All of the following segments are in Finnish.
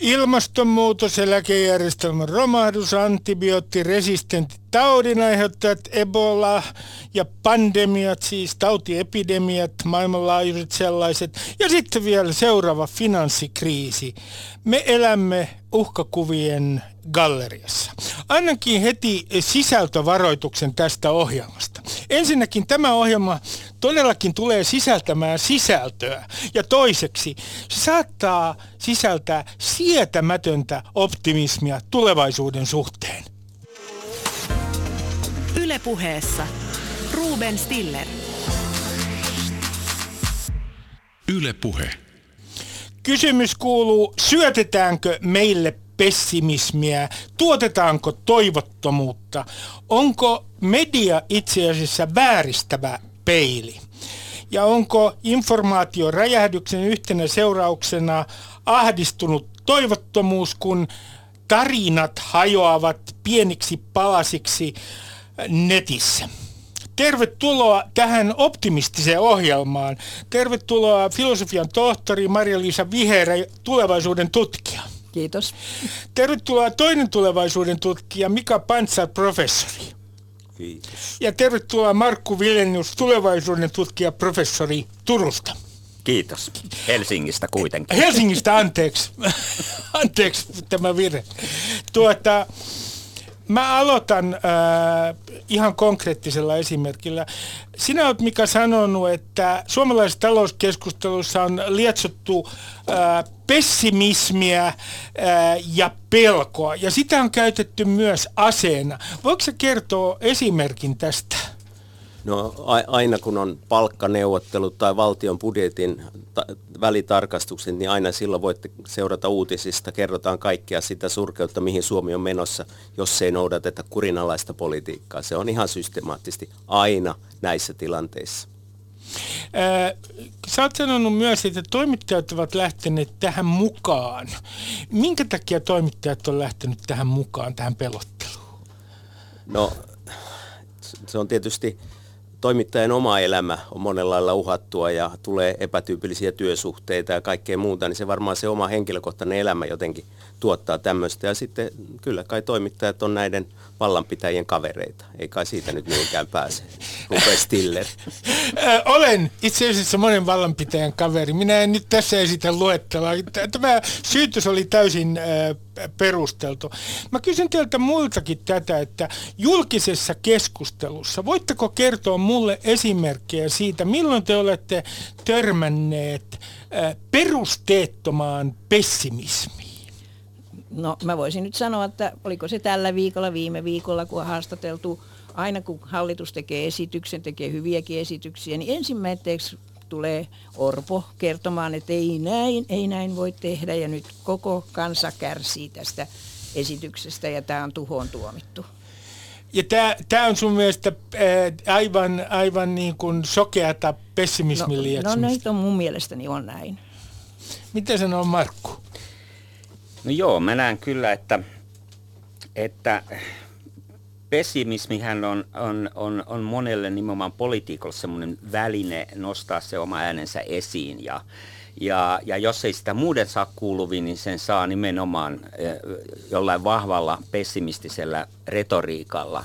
Ilmastonmuutos, eläkejärjestelmän romahdus, antibioottiresistentit taudin aiheuttajat, Ebola ja pandemiat, siis tautiepidemiat, maailmanlaajuiset sellaiset, ja sitten vielä seuraava finanssikriisi. Me elämme uhkakuvien galleriassa. Annankin heti sisältövaroituksen tästä ohjelmasta. Ensinnäkin tämä ohjelma todellakin tulee sisältämään sisältöä. Ja toiseksi se saattaa sisältää sietämätöntä optimismia tulevaisuuden suhteen. Ylepuheessa Ruben Stiller. Ylepuhe. Kysymys kuuluu, syötetäänkö meille pessimismiä, tuotetaanko toivottomuutta, onko media itse asiassa vääristävä peili? Ja onko informaation räjähdyksen yhtenä seurauksena ahdistunut toivottomuus, kun tarinat hajoavat pieniksi palasiksi netissä? Tervetuloa tähän optimistiseen ohjelmaan. Tervetuloa filosofian tohtori Maria-Liisa Viherä, tulevaisuuden tutkija. Kiitos. Tervetuloa toinen tulevaisuuden tutkija Mika Pantsar, professori. Kiitos. Ja tervetuloa Markku Vilenius, tulevaisuuden tutkija, professori Turusta. Kiitos. Helsingistä kuitenkin. Helsingistä, anteeksi. anteeksi tämä virhe. Tuota, Mä aloitan äh, ihan konkreettisella esimerkillä. Sinä olet Mika sanonut, että suomalaisessa talouskeskustelussa on lietsottu äh, pessimismiä äh, ja pelkoa, ja sitä on käytetty myös aseena. Voiko se kertoa esimerkin tästä? No aina kun on palkkaneuvottelut tai valtion budjetin ta- välitarkastukset, niin aina silloin voitte seurata uutisista. Kerrotaan kaikkea sitä surkeutta, mihin Suomi on menossa, jos ei noudateta kurinalaista politiikkaa. Se on ihan systemaattisesti aina näissä tilanteissa. Ää, sä oot sanonut myös, että toimittajat ovat lähteneet tähän mukaan. Minkä takia toimittajat on lähtenyt tähän mukaan, tähän pelotteluun? No, se on tietysti toimittajan oma elämä on monella lailla uhattua ja tulee epätyypillisiä työsuhteita ja kaikkea muuta, niin se varmaan se oma henkilökohtainen elämä jotenkin tuottaa tämmöistä. Ja sitten kyllä kai toimittajat on näiden vallanpitäjien kavereita. Ei kai siitä nyt mihinkään pääse. Rupe Stiller. Olen itse asiassa monen vallanpitäjän kaveri. Minä en nyt tässä esitä luettelua. Tämä syytys oli täysin perusteltu. Mä kysyn teiltä muiltakin tätä, että julkisessa keskustelussa, voitteko kertoa mulle esimerkkejä siitä, milloin te olette törmänneet perusteettomaan pessimismiin? No mä voisin nyt sanoa, että oliko se tällä viikolla, viime viikolla, kun on haastateltu, aina kun hallitus tekee esityksen, tekee hyviäkin esityksiä, niin ensimmäiseksi tulee Orpo kertomaan, että ei näin, ei näin voi tehdä ja nyt koko kansa kärsii tästä esityksestä ja tämä on tuhoon tuomittu. Ja tämä on sun mielestä ää, aivan, aivan niin kuin sokeata pessimismin no, no nyt on mun mielestäni on näin. Miten sanoo Markku? No joo, mä näen kyllä, että, että pessimismihän on, on, on, on monelle nimenomaan politiikolle semmoinen väline nostaa se oma äänensä esiin ja, ja, ja jos ei sitä muuden saa kuuluviin, niin sen saa nimenomaan jollain vahvalla pessimistisellä retoriikalla.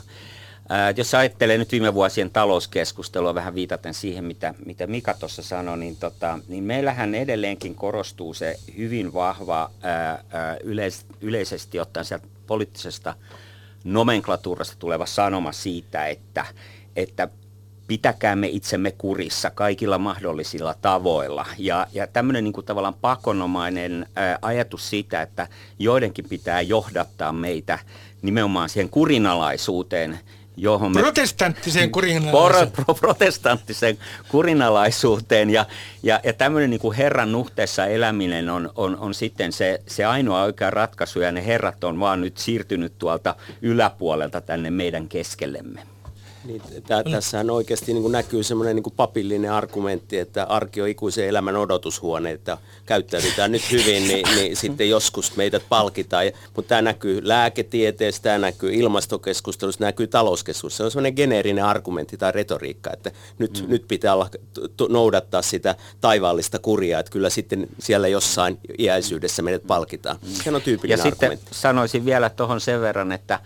Jos ajattelee nyt viime vuosien talouskeskustelua vähän viitaten siihen, mitä, mitä Mika tuossa sanoi, niin, tota, niin meillähän edelleenkin korostuu se hyvin vahva ää, ää, yleis, yleisesti ottaen sieltä poliittisesta nomenklatuurasta tuleva sanoma siitä, että, että pitäkäämme itsemme kurissa kaikilla mahdollisilla tavoilla. Ja, ja tämmöinen niin kuin tavallaan pakonomainen ää, ajatus siitä, että joidenkin pitää johdattaa meitä nimenomaan siihen kurinalaisuuteen, johon me... Protestanttiseen kurinalaisuuteen. Pro, pro, protestanttiseen kurinalaisuuteen ja, ja, ja tämmöinen niin kuin Herran nuhteessa eläminen on, on, on sitten se, se ainoa oikea ratkaisu ja ne herrat on vaan nyt siirtynyt tuolta yläpuolelta tänne meidän keskellemme. Niin, tä, tässähän oikeasti niin kuin näkyy semmoinen niin papillinen argumentti, että arki on ikuisen elämän odotushuone, että käyttäydytään nyt hyvin, niin, niin sitten joskus meidät palkitaan. Mutta tämä näkyy lääketieteessä, tämä näkyy ilmastokeskustelussa, näkyy talouskeskustelussa. Se on semmoinen geneerinen argumentti tai retoriikka, että nyt, mm. nyt pitää olla, noudattaa sitä taivaallista kuria, että kyllä sitten siellä jossain iäisyydessä meidät palkitaan. Se on tyypillinen ja argumentti. sitten sanoisin vielä tuohon sen verran, että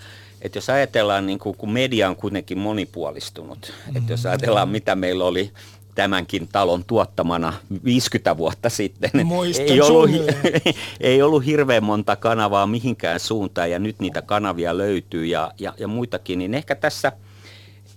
että jos ajatellaan, niin kuin, kun media on kuitenkin monipuolistunut, mm-hmm. että jos ajatellaan, mitä meillä oli tämänkin talon tuottamana 50 vuotta sitten. ei ollut, ei ollut hirveän monta kanavaa mihinkään suuntaan ja nyt niitä kanavia löytyy ja, ja, ja muitakin, niin ehkä tässä,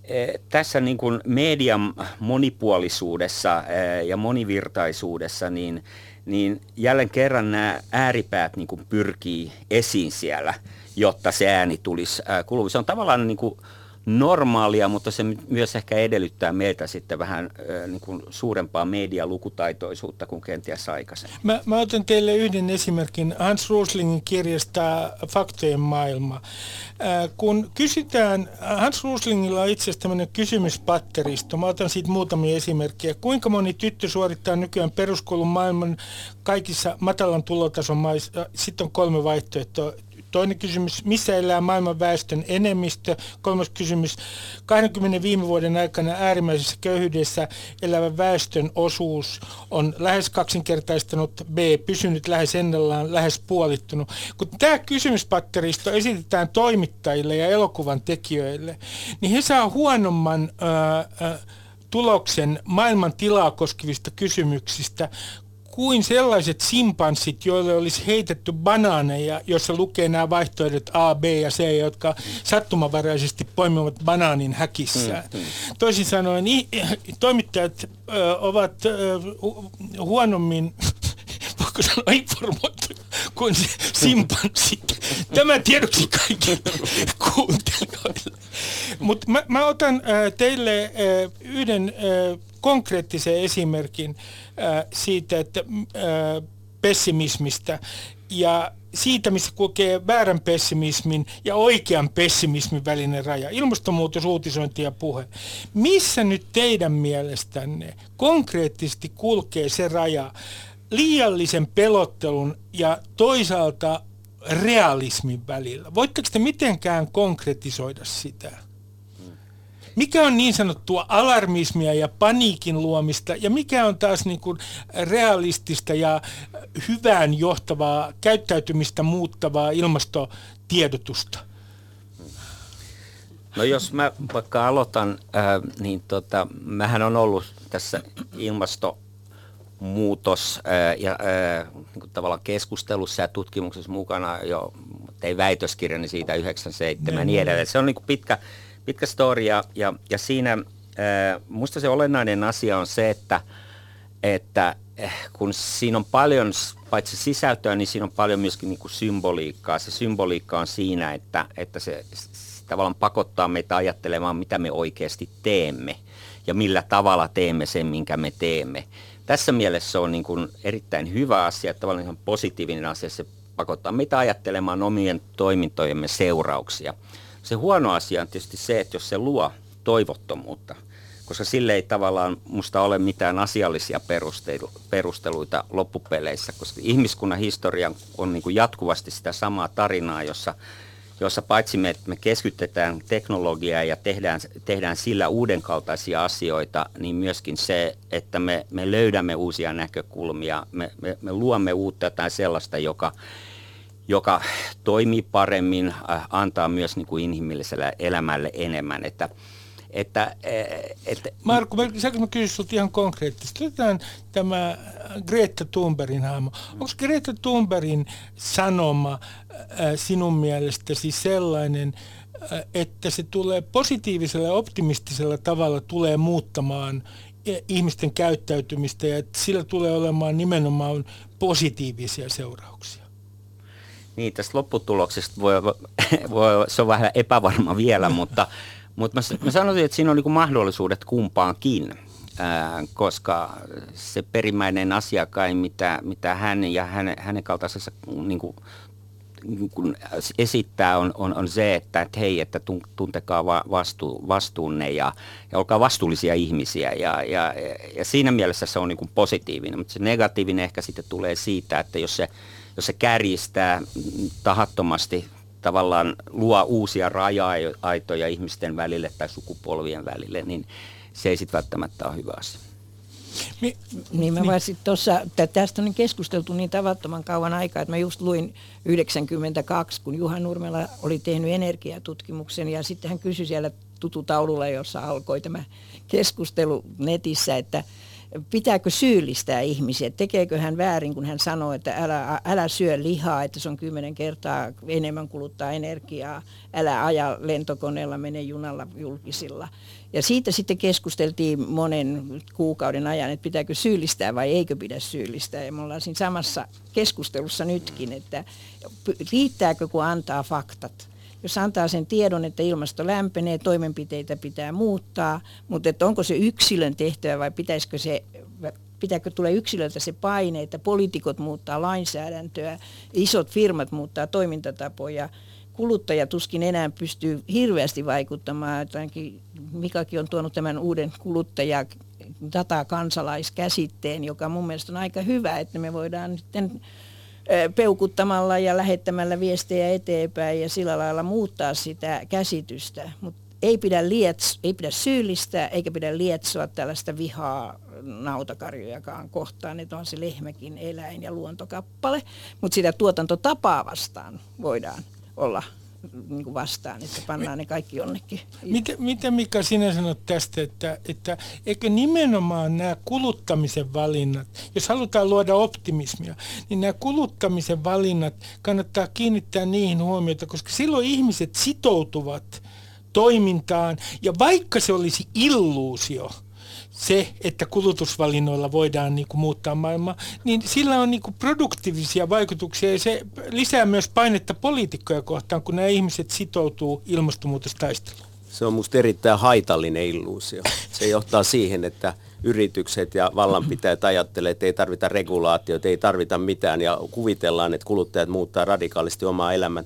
eh, tässä niin kuin median monipuolisuudessa eh, ja monivirtaisuudessa, niin, niin jälleen kerran nämä ääripäät niin kuin pyrkii esiin siellä – jotta se ääni tulisi kuuluviin. Se on tavallaan niin kuin normaalia, mutta se myös ehkä edellyttää meiltä sitten vähän niin kuin suurempaa medialukutaitoisuutta kuin kenties aikaisemmin. Mä, mä otan teille yhden esimerkin Hans Ruslingin kirjasta Faktojen maailma. Kun kysytään, Hans Ruslingilla on itse asiassa tämmöinen kysymyspatteristo. Mä otan siitä muutamia esimerkkejä. Kuinka moni tyttö suorittaa nykyään peruskoulun maailman kaikissa matalan tulotason maissa? Sitten on kolme vaihtoehtoa Toinen kysymys, missä elää maailman väestön enemmistö? Kolmas kysymys, 20 viime vuoden aikana äärimmäisessä köyhyydessä elävän väestön osuus on lähes kaksinkertaistanut, B, pysynyt lähes ennallaan, lähes puolittunut. Kun tämä kysymyspatteristo esitetään toimittajille ja elokuvan tekijöille, niin he saa huonomman... Ää, ää, tuloksen maailman tilaa koskevista kysymyksistä kuin sellaiset simpanssit, joille olisi heitetty banaaneja, jossa lukee nämä vaihtoehdot A, B ja C, jotka sattumanvaraisesti poimivat banaanin häkissään. Mm, mm. Toisin sanoen toimittajat ö, ovat ö, huonommin voiko sanoa informoitu kuin se simpanssit. Tämä tiedoksi kaikille kuuntelijoille. Mutta mä, mä otan äh, teille äh, yhden äh, konkreettisen esimerkin äh, siitä, että äh, pessimismistä ja siitä, missä kokee väärän pessimismin ja oikean pessimismin välinen raja. Ilmastonmuutos, uutisointi ja puhe. Missä nyt teidän mielestänne konkreettisesti kulkee se raja liiallisen pelottelun ja toisaalta realismin välillä? Voitteko te mitenkään konkretisoida sitä? Mikä on niin sanottua alarmismia ja paniikin luomista ja mikä on taas niin kuin realistista ja hyvään johtavaa käyttäytymistä muuttavaa ilmastotiedotusta? No jos mä vaikka aloitan, äh, niin tota, mähän on ollut tässä ilmastonmuutos äh, ja äh, niin kuin tavallaan keskustelussa ja tutkimuksessa mukana jo, tein väitöskirjani siitä 97 ja niin edelleen. Se on niin kuin pitkä, pitkä story ja, ja, ja siinä musta se olennainen asia on se, että, että äh, kun siinä on paljon paitsi sisältöä, niin siinä on paljon myöskin niin kuin symboliikkaa. Se symboliikka on siinä, että, että se, se tavallaan pakottaa meitä ajattelemaan, mitä me oikeasti teemme ja millä tavalla teemme sen, minkä me teemme. Tässä mielessä se on niin kuin erittäin hyvä asia, tavallaan ihan positiivinen asia. Se pakottaa meitä ajattelemaan omien toimintojemme seurauksia. Se huono asia on tietysti se, että jos se luo toivottomuutta, koska sille ei tavallaan musta ole mitään asiallisia perusteluita loppupeleissä, koska ihmiskunnan historia on niin kuin jatkuvasti sitä samaa tarinaa, jossa, jossa paitsi me, me keskitytään teknologiaa ja tehdään, tehdään sillä uudenkaltaisia asioita, niin myöskin se, että me, me löydämme uusia näkökulmia, me, me, me luomme uutta jotain sellaista, joka, joka toimii paremmin, äh, antaa myös niin kuin inhimilliselle elämälle enemmän. Että, että, äh, että... Markku, saanko mä kysyä sinulta ihan konkreettisesti? Otetaan tämä Greta Thunbergin hahmo. Onko Greta Thunbergin sanoma äh, sinun mielestäsi sellainen, että se tulee positiivisella ja optimistisella tavalla tulee muuttamaan ihmisten käyttäytymistä ja että sillä tulee olemaan nimenomaan positiivisia seurauksia? Niin, tästä lopputuloksesta voi, voi, se on vähän epävarma vielä, mutta, mutta mä, mä sanoisin, että siinä on niin mahdollisuudet kumpaankin, ää, koska se perimmäinen asiakai, mitä, mitä hän ja hänen, hänen kaltaisensa niin kuin, kun esittää on, on, on se, että, että hei, että tuntekaa vastu, vastuunne ja, ja olkaa vastuullisia ihmisiä ja, ja, ja siinä mielessä se on niin kuin positiivinen, mutta se negatiivinen ehkä sitten tulee siitä, että jos se, jos se kärjistää tahattomasti tavallaan luo uusia raja-aitoja ihmisten välille tai sukupolvien välille, niin se ei sitten välttämättä ole hyvä asia. Mi- niin mä niin. tuossa, että tästä on keskusteltu niin tavattoman kauan aikaa, että mä just luin 92, kun Juha Nurmela oli tehnyt energiatutkimuksen ja sitten hän kysyi siellä tututaululla, jossa alkoi tämä keskustelu netissä, että pitääkö syyllistää ihmisiä, tekeekö hän väärin, kun hän sanoo, että älä, älä syö lihaa, että se on kymmenen kertaa enemmän kuluttaa energiaa, älä aja lentokoneella, mene junalla julkisilla. Ja siitä sitten keskusteltiin monen kuukauden ajan, että pitääkö syyllistää vai eikö pidä syyllistää. Ja me ollaan siinä samassa keskustelussa nytkin, että riittääkö kun antaa faktat jos antaa sen tiedon, että ilmasto lämpenee, toimenpiteitä pitää muuttaa, mutta että onko se yksilön tehtävä vai pitäisikö se pitääkö tulee yksilöltä se paine, että poliitikot muuttaa lainsäädäntöä, isot firmat muuttaa toimintatapoja, kuluttaja tuskin enää pystyy hirveästi vaikuttamaan. Ainakin Mikakin on tuonut tämän uuden kuluttaja data joka mun mielestä on aika hyvä, että me voidaan peukuttamalla ja lähettämällä viestejä eteenpäin ja sillä lailla muuttaa sitä käsitystä. Mutta ei pidä, ei pidä syyllistää eikä pidä lietsoa tällaista vihaa nautakarjojakaan kohtaan, että on se lehmäkin eläin ja luontokappale, mutta sitä tuotantotapaa vastaan voidaan olla niin kuin vastaan, että pannaan ne kaikki jonnekin. Miten, miten Mika sinä sanot tästä, että, että eikö nimenomaan nämä kuluttamisen valinnat, jos halutaan luoda optimismia, niin nämä kuluttamisen valinnat kannattaa kiinnittää niihin huomiota, koska silloin ihmiset sitoutuvat toimintaan, ja vaikka se olisi illuusio, se, että kulutusvalinnoilla voidaan niin kuin muuttaa maailmaa, niin sillä on niin kuin produktiivisia vaikutuksia ja se lisää myös painetta poliitikkoja kohtaan, kun nämä ihmiset sitoutuu ilmastonmuutostaisteluun. Se on minusta erittäin haitallinen illuusio. Se johtaa siihen, että yritykset ja vallanpitäjät ajattelee, että ei tarvita regulaatioita, ei tarvita mitään ja kuvitellaan, että kuluttajat muuttaa radikaalisti omaa elämän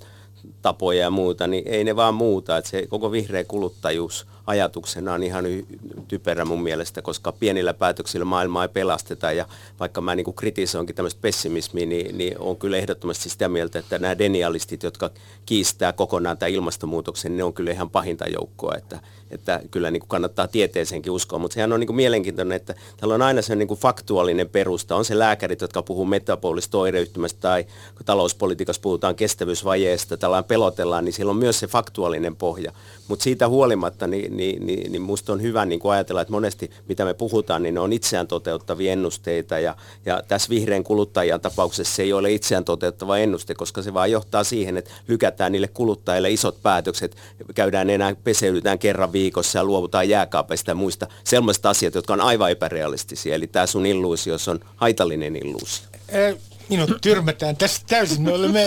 tapoja ja muuta, niin ei ne vaan muuta. Että se koko vihreä kuluttajuus ajatuksena on ihan typerä mun mielestä, koska pienillä päätöksillä maailmaa ei pelasteta. Ja vaikka mä niin kritisoinkin tämmöistä pessimismiä, niin, niin on kyllä ehdottomasti sitä mieltä, että nämä denialistit, jotka kiistää kokonaan tämän ilmastonmuutoksen, ne on kyllä ihan pahinta joukkoa, että, että kyllä niin kuin kannattaa tieteeseenkin uskoa, mutta sehän on niin kuin mielenkiintoinen, että täällä on aina se niin kuin faktuaalinen perusta, on se lääkärit, jotka puhuu metabolista oireyhtymästä tai kun talouspolitiikassa puhutaan kestävyysvajeesta, tällainen pelotellaan, niin siellä on myös se faktuaalinen pohja, mutta siitä huolimatta niin, niin, niin, niin musta on hyvä niin ajatella, että monesti mitä me puhutaan, niin ne on itseään toteuttavia ennusteita ja, ja tässä vihreän kuluttajan tapauksessa se ei ole itseään toteuttava ennuste, koska se vaan johtaa siihen, että lykätään niille kuluttajille isot päätökset, käydään enää peseydytään kerran viikossa ja luovutaan jääkaapeista ja muista sellaisista asiat, jotka on aivan epärealistisia. Eli tämä sun illuusios on haitallinen illuusio minut tyrmätään tässä täysin. Me olemme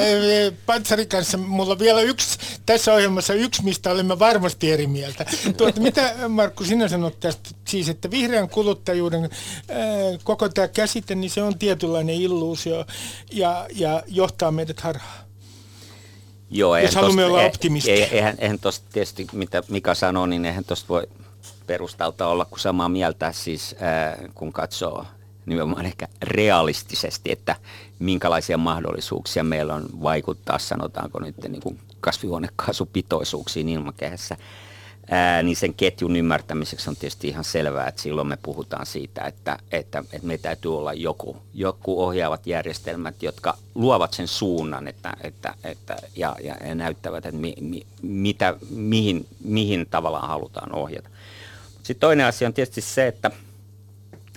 Pantsarin kanssa, mulla on vielä yksi, tässä ohjelmassa yksi, mistä olemme varmasti eri mieltä. Tuota, mitä Markku sinä sanot tästä, siis että vihreän kuluttajuuden ää, koko tämä käsite, niin se on tietynlainen illuusio ja, ja johtaa meidät harhaan. Joo, jos haluamme tosta, olla optimisteja. Eihän, eihän tuosta tietysti, mitä Mika sanoi, niin eihän tuosta voi perustalta olla kuin samaa mieltä, siis ää, kun katsoo nimenomaan ehkä realistisesti, että minkälaisia mahdollisuuksia meillä on vaikuttaa, sanotaanko nyt niin kuin kasvihuonekaasupitoisuuksiin ilmakehässä, ää, niin sen ketjun ymmärtämiseksi on tietysti ihan selvää, että silloin me puhutaan siitä, että, että, että me täytyy olla joku, joku ohjaavat järjestelmät, jotka luovat sen suunnan että, että, että, ja, ja, ja näyttävät, että mi, mi, mitä, mihin, mihin tavallaan halutaan ohjata. Sitten toinen asia on tietysti se, että –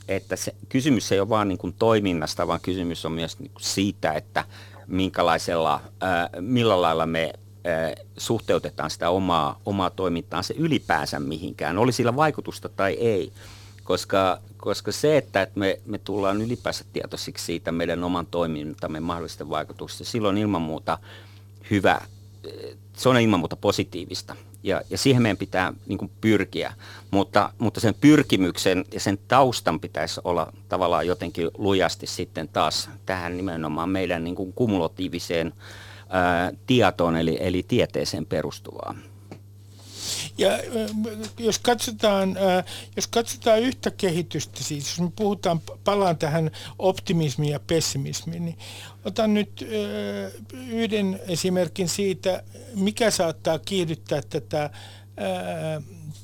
että se kysymys ei ole vain niin kuin toiminnasta, vaan kysymys on myös niin kuin siitä, että minkälaisella, ää, millä lailla me ää, suhteutetaan sitä omaa, omaa toimintaa se ylipäänsä mihinkään, oli sillä vaikutusta tai ei. Koska, koska se, että, että me, me tullaan ylipäänsä tietoisiksi siitä meidän oman toimintamme mahdollisten vaikutuksista, silloin ilman muuta hyvä se on ilman muuta positiivista ja, ja siihen meidän pitää niin kuin pyrkiä, mutta, mutta sen pyrkimyksen ja sen taustan pitäisi olla tavallaan jotenkin lujasti sitten taas tähän nimenomaan meidän niin kuin kumulatiiviseen ää, tietoon eli, eli tieteeseen perustuvaa. Ja jos katsotaan, jos katsotaan yhtä kehitystä, siis jos me puhutaan, palaan tähän optimismiin ja pessimismiin, niin otan nyt yhden esimerkin siitä, mikä saattaa kiihdyttää tätä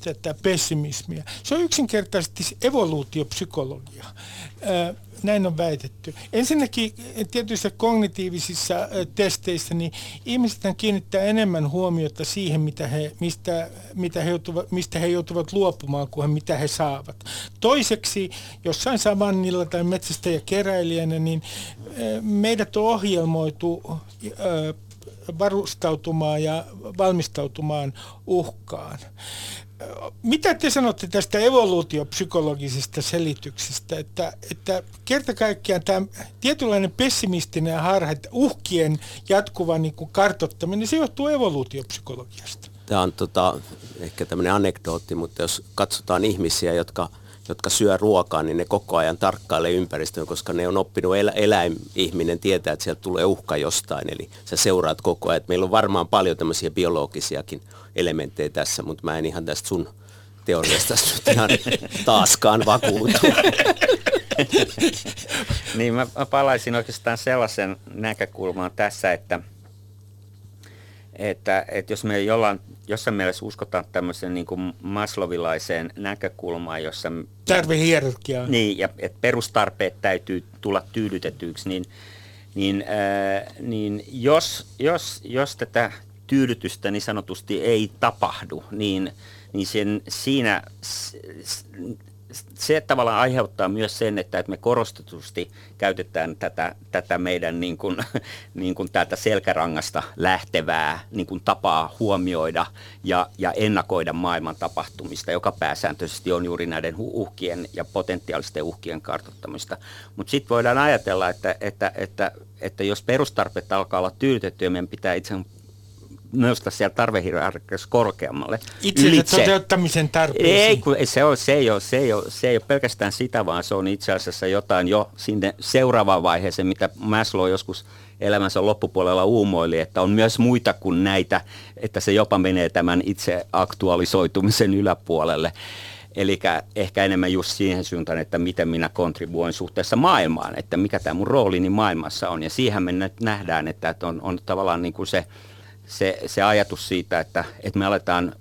tätä pessimismiä. Se on yksinkertaisesti evoluutiopsykologia näin on väitetty. Ensinnäkin tietyissä kognitiivisissa testeissä niin ihmiset kiinnittää enemmän huomiota siihen, mitä he, mistä, mitä he joutuvat, mistä he joutuvat luopumaan, kuin mitä he saavat. Toiseksi, jossain savannilla tai metsästä ja keräilijänä, niin meidät on ohjelmoitu varustautumaan ja valmistautumaan uhkaan. Mitä te sanotte tästä evoluutiopsykologisesta selityksestä, että, että kerta kaikkiaan tämä tietynlainen pessimistinen harha, että uhkien jatkuva niin kuin kartottaminen, se johtuu evoluutiopsykologiasta? Tämä on tota, ehkä tämmöinen anekdootti, mutta jos katsotaan ihmisiä, jotka, jotka syö ruokaa, niin ne koko ajan tarkkailee ympäristöä, koska ne on oppinut elä, eläimihminen tietää, että sieltä tulee uhka jostain, eli sä seuraat koko ajan. meillä on varmaan paljon tämmöisiä biologisiakin elementtejä tässä, mutta mä en ihan tästä sun teoriasta nyt ihan taaskaan vakuutu. niin mä palaisin oikeastaan sellaisen näkökulmaan tässä, että, että, että jos me jollain, jossain mielessä uskotaan tämmöisen niin kuin maslovilaiseen näkökulmaan, jossa... Tarvehierarkia. Niin, ja että perustarpeet täytyy tulla tyydytetyksi, niin, niin, äh, niin jos, jos, jos tätä tyydytystä niin sanotusti ei tapahdu, niin, niin sen, siinä se tavallaan aiheuttaa myös sen, että, että me korostetusti käytetään tätä, tätä meidän niin kuin, niin kuin täältä selkärangasta lähtevää niin kuin tapaa huomioida ja, ja ennakoida maailman tapahtumista, joka pääsääntöisesti on juuri näiden uhkien ja potentiaalisten uhkien kartoittamista. Mutta sitten voidaan ajatella, että, että, että, että jos perustarpeet alkaa olla tyydytettyä, meidän pitää itse nostaa siellä tarvehierarkiassa korkeammalle. Itse toteuttamisen tarpeisiin. Ei, kun se, on, se, ei ole, se, ei ole, se ei ole pelkästään sitä, vaan se on itse asiassa jotain jo sinne seuraavaan vaiheeseen, mitä Maslow joskus elämänsä loppupuolella uumoili, että on myös muita kuin näitä, että se jopa menee tämän itse aktualisoitumisen yläpuolelle. Eli ehkä enemmän just siihen suuntaan, että miten minä kontribuoin suhteessa maailmaan, että mikä tämä mun roolini maailmassa on. Ja siihen me nähdään, että on, on tavallaan niin kuin se se, se ajatus siitä, että, että me aletaan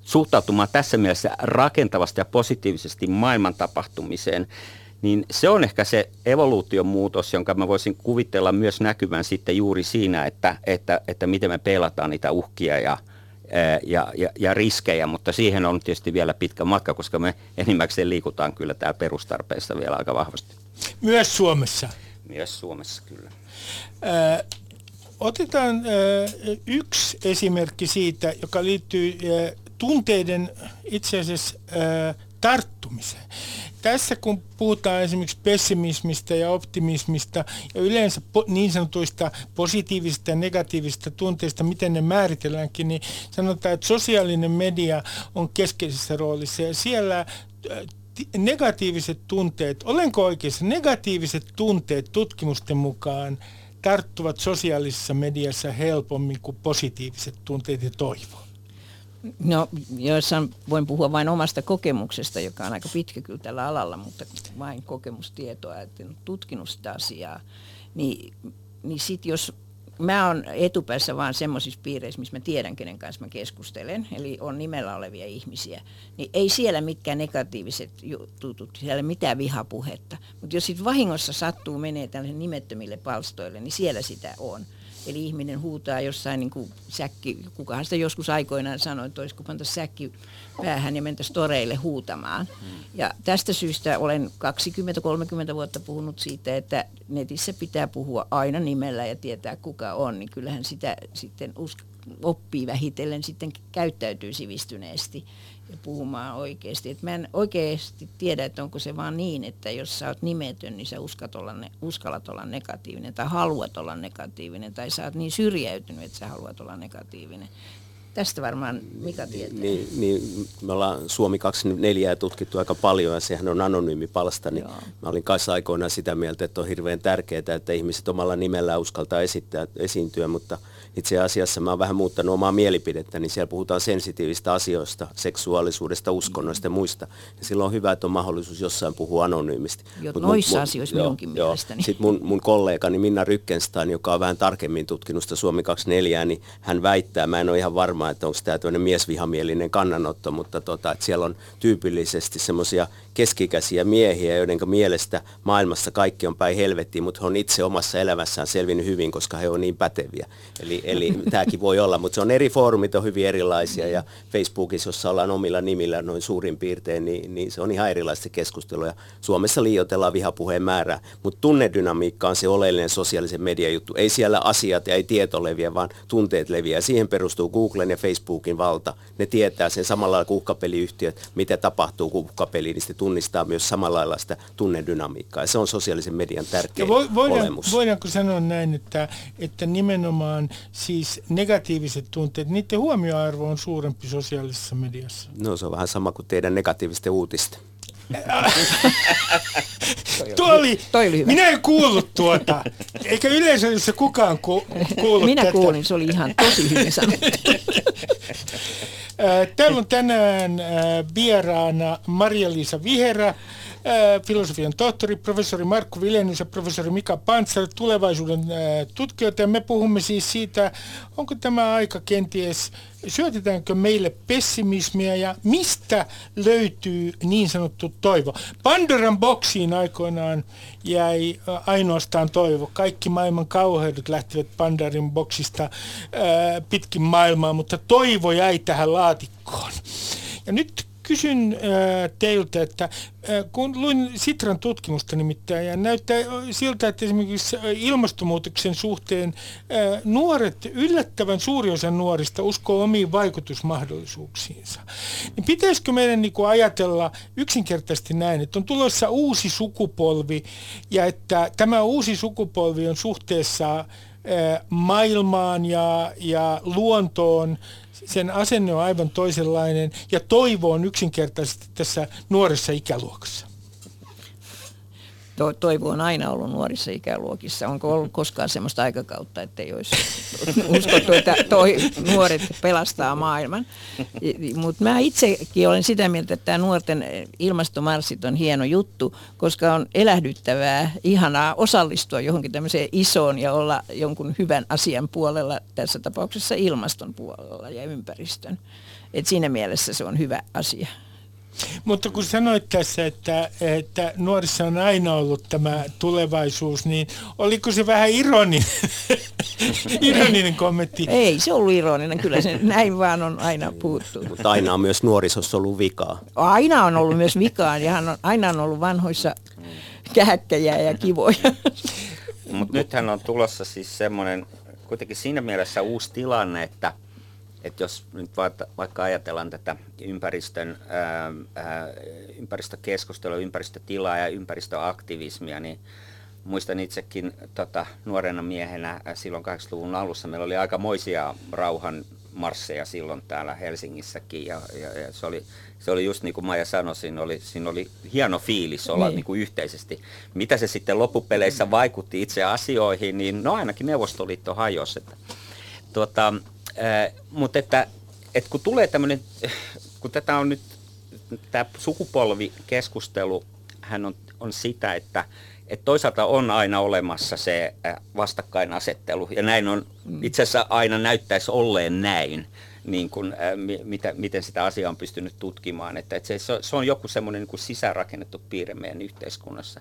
suhtautumaan tässä mielessä rakentavasti ja positiivisesti maailman tapahtumiseen, niin se on ehkä se evoluution muutos, jonka mä voisin kuvitella myös näkyvän sitten juuri siinä, että, että, että miten me pelataan niitä uhkia ja, ja, ja, ja riskejä, mutta siihen on tietysti vielä pitkä matka, koska me enimmäkseen liikutaan kyllä täällä perustarpeessa vielä aika vahvasti. Myös Suomessa? Myös Suomessa, kyllä. Otetaan äh, yksi esimerkki siitä, joka liittyy äh, tunteiden itse asiassa äh, tarttumiseen. Tässä kun puhutaan esimerkiksi pessimismistä ja optimismista ja yleensä po- niin sanotuista positiivisista ja negatiivisista tunteista, miten ne määritelläänkin, niin sanotaan, että sosiaalinen media on keskeisessä roolissa ja siellä negatiiviset tunteet, olenko oikeassa, negatiiviset tunteet tutkimusten mukaan tarttuvat sosiaalisessa mediassa helpommin kuin positiiviset tunteet ja toivo? No, joissa voin puhua vain omasta kokemuksesta, joka on aika pitkä kyllä tällä alalla, mutta vain kokemustietoa, että en tutkinut sitä asiaa. Niin, niin sitten jos mä oon etupäässä vaan semmoisissa piireissä, missä mä tiedän, kenen kanssa mä keskustelen, eli on nimellä olevia ihmisiä, niin ei siellä mitkään negatiiviset jutut, siellä mitään vihapuhetta. Mutta jos sitten vahingossa sattuu menee tällaisen nimettömille palstoille, niin siellä sitä on. Eli ihminen huutaa jossain niin kuin säkki, kukahan sitä joskus aikoinaan sanoi, että olisiko panta säkki päähän ja mentäisiin toreille huutamaan. Hmm. Ja tästä syystä olen 20-30 vuotta puhunut siitä, että netissä pitää puhua aina nimellä ja tietää kuka on, niin kyllähän sitä sitten usk- oppii vähitellen sitten käyttäytyy sivistyneesti ja puhumaan oikeasti. Et mä en oikeasti tiedä, että onko se vaan niin, että jos sä oot nimetön, niin sä uskat olla ne, uskallat olla negatiivinen tai haluat olla negatiivinen tai sä oot niin syrjäytynyt, että sä haluat olla negatiivinen. Tästä varmaan Mika tietää. Niin, niin me ollaan Suomi 24 tutkittu aika paljon ja sehän on anonyymi palsta, niin Joo. mä olin kanssa aikoinaan sitä mieltä, että on hirveän tärkeää, että ihmiset omalla nimellä uskaltaa esittää, esiintyä, mutta itse asiassa mä oon vähän muuttanut omaa mielipidettä, niin siellä puhutaan sensitiivistä asioista, seksuaalisuudesta, uskonnoista ja muista. Ja silloin on hyvä, että on mahdollisuus jossain puhua anonyymisti. Jo, Mut noissa mun, asioissa joo, minunkin joo. mielestäni. Sitten mun, mun kollegani Minna Rykkenstein, joka on vähän tarkemmin tutkinut sitä Suomi 24, niin hän väittää, mä en ole ihan varma, että onko tämä tämmöinen miesvihamielinen kannanotto, mutta tota, että siellä on tyypillisesti semmoisia keskikäisiä miehiä, joiden mielestä maailmassa kaikki on päin helvettiin, mutta he on itse omassa elämässään selvinnyt hyvin, koska he on niin päteviä. Eli, eli tämäkin voi olla, mutta se on eri foorumit on hyvin erilaisia ja Facebookissa, jossa ollaan omilla nimillä noin suurin piirtein, niin, niin se on ihan erilaista keskustelua. Suomessa liioitellaan vihapuheen määrää, mutta tunnedynamiikka on se oleellinen sosiaalisen median juttu. Ei siellä asiat ja ei tieto leviä, vaan tunteet leviää. Siihen perustuu Googlen ja Facebookin valta. Ne tietää sen samalla lailla kuhkapeliyhtiöt, mitä tapahtuu kuhkapeliin, niin tunnistaa myös samalla lailla sitä tunnedynamiikkaa. Ja se on sosiaalisen median tärkeä vo, voidaan, olemus. Voidaanko sanoa näin, että, että nimenomaan siis negatiiviset tunteet, niiden huomioarvo on suurempi sosiaalisessa mediassa? No se on vähän sama kuin teidän negatiivisten uutisten. Tuo oli, Toi oli hyvä. minä en kuullut tuota, eikä yleisössä kukaan ku, kuullut Minä tätä. kuulin, se oli ihan tosi hyvin sanottu. Täällä on tänään vieraana Maria-Liisa Viherä, filosofian tohtori, professori Markku Vilenius ja professori Mika Pantsar, tulevaisuuden tutkijoita. Ja me puhumme siis siitä, onko tämä aika kenties, syötetäänkö meille pessimismiä ja mistä löytyy niin sanottu toivo. Pandoran boksiin aikoinaan jäi ainoastaan toivo. Kaikki maailman kauheudet lähtivät Pandoran boksista pitkin maailmaa, mutta toivo jäi tähän laatikkoon. Ja nyt kysyn äh, teiltä, että äh, kun luin Sitran tutkimusta nimittäin ja näyttää siltä, että esimerkiksi ilmastonmuutoksen suhteen äh, nuoret, yllättävän suuri osa nuorista uskoo omiin vaikutusmahdollisuuksiinsa. Niin pitäisikö meidän niin kuin ajatella yksinkertaisesti näin, että on tulossa uusi sukupolvi ja että tämä uusi sukupolvi on suhteessa maailmaan ja, ja luontoon. Sen asenne on aivan toisenlainen. Ja toivo on yksinkertaisesti tässä nuoressa ikäluokassa to, toivo on aina ollut nuorissa ikäluokissa. Onko ollut koskaan sellaista aikakautta, että ei olisi uskottu, että toi, nuoret pelastaa maailman. Mutta mä itsekin olen sitä mieltä, että tämä nuorten ilmastomarssit on hieno juttu, koska on elähdyttävää, ihanaa osallistua johonkin tämmöiseen isoon ja olla jonkun hyvän asian puolella, tässä tapauksessa ilmaston puolella ja ympäristön. Et siinä mielessä se on hyvä asia. Mutta kun sanoit tässä, että, että nuorissa on aina ollut tämä tulevaisuus, niin oliko se vähän ironinen, ironinen kommentti? Ei se ollut ironinen, kyllä se näin vaan on aina puhuttu. Mutta aina on myös nuorisossa ollut vikaa. Aina on ollut myös vikaa ja on, aina on ollut vanhoissa kähäkkäjä ja kivoja. Mutta nythän on tulossa siis semmoinen kuitenkin siinä mielessä uusi tilanne, että – että jos nyt vaikka ajatellaan tätä ympäristön, ää, ää, ympäristökeskustelua, ympäristötilaa ja ympäristöaktivismia, niin muistan itsekin tota, nuorena miehenä silloin 80-luvun alussa meillä oli aika moisia rauhan marsseja silloin täällä Helsingissäkin ja, ja, ja se, oli, se oli just niin kuin Maija sanoi, siinä oli, siinä oli hieno fiilis olla niin. Niin kuin yhteisesti. Mitä se sitten loppupeleissä vaikutti itse asioihin, niin no ainakin Neuvostoliitto hajosi. Että, tuota, Mutta että, että kun tulee tämmöinen, kun tätä on nyt, tämä sukupolvikeskustelu, hän on, on sitä, että, että toisaalta on aina olemassa se vastakkainasettelu, ja näin on mm. itse asiassa aina näyttäisi olleen näin, niin kuin, äh, mitä, miten sitä asiaa on pystynyt tutkimaan. Että, että se, se on joku semmoinen niin kuin sisäänrakennettu piirre meidän yhteiskunnassa.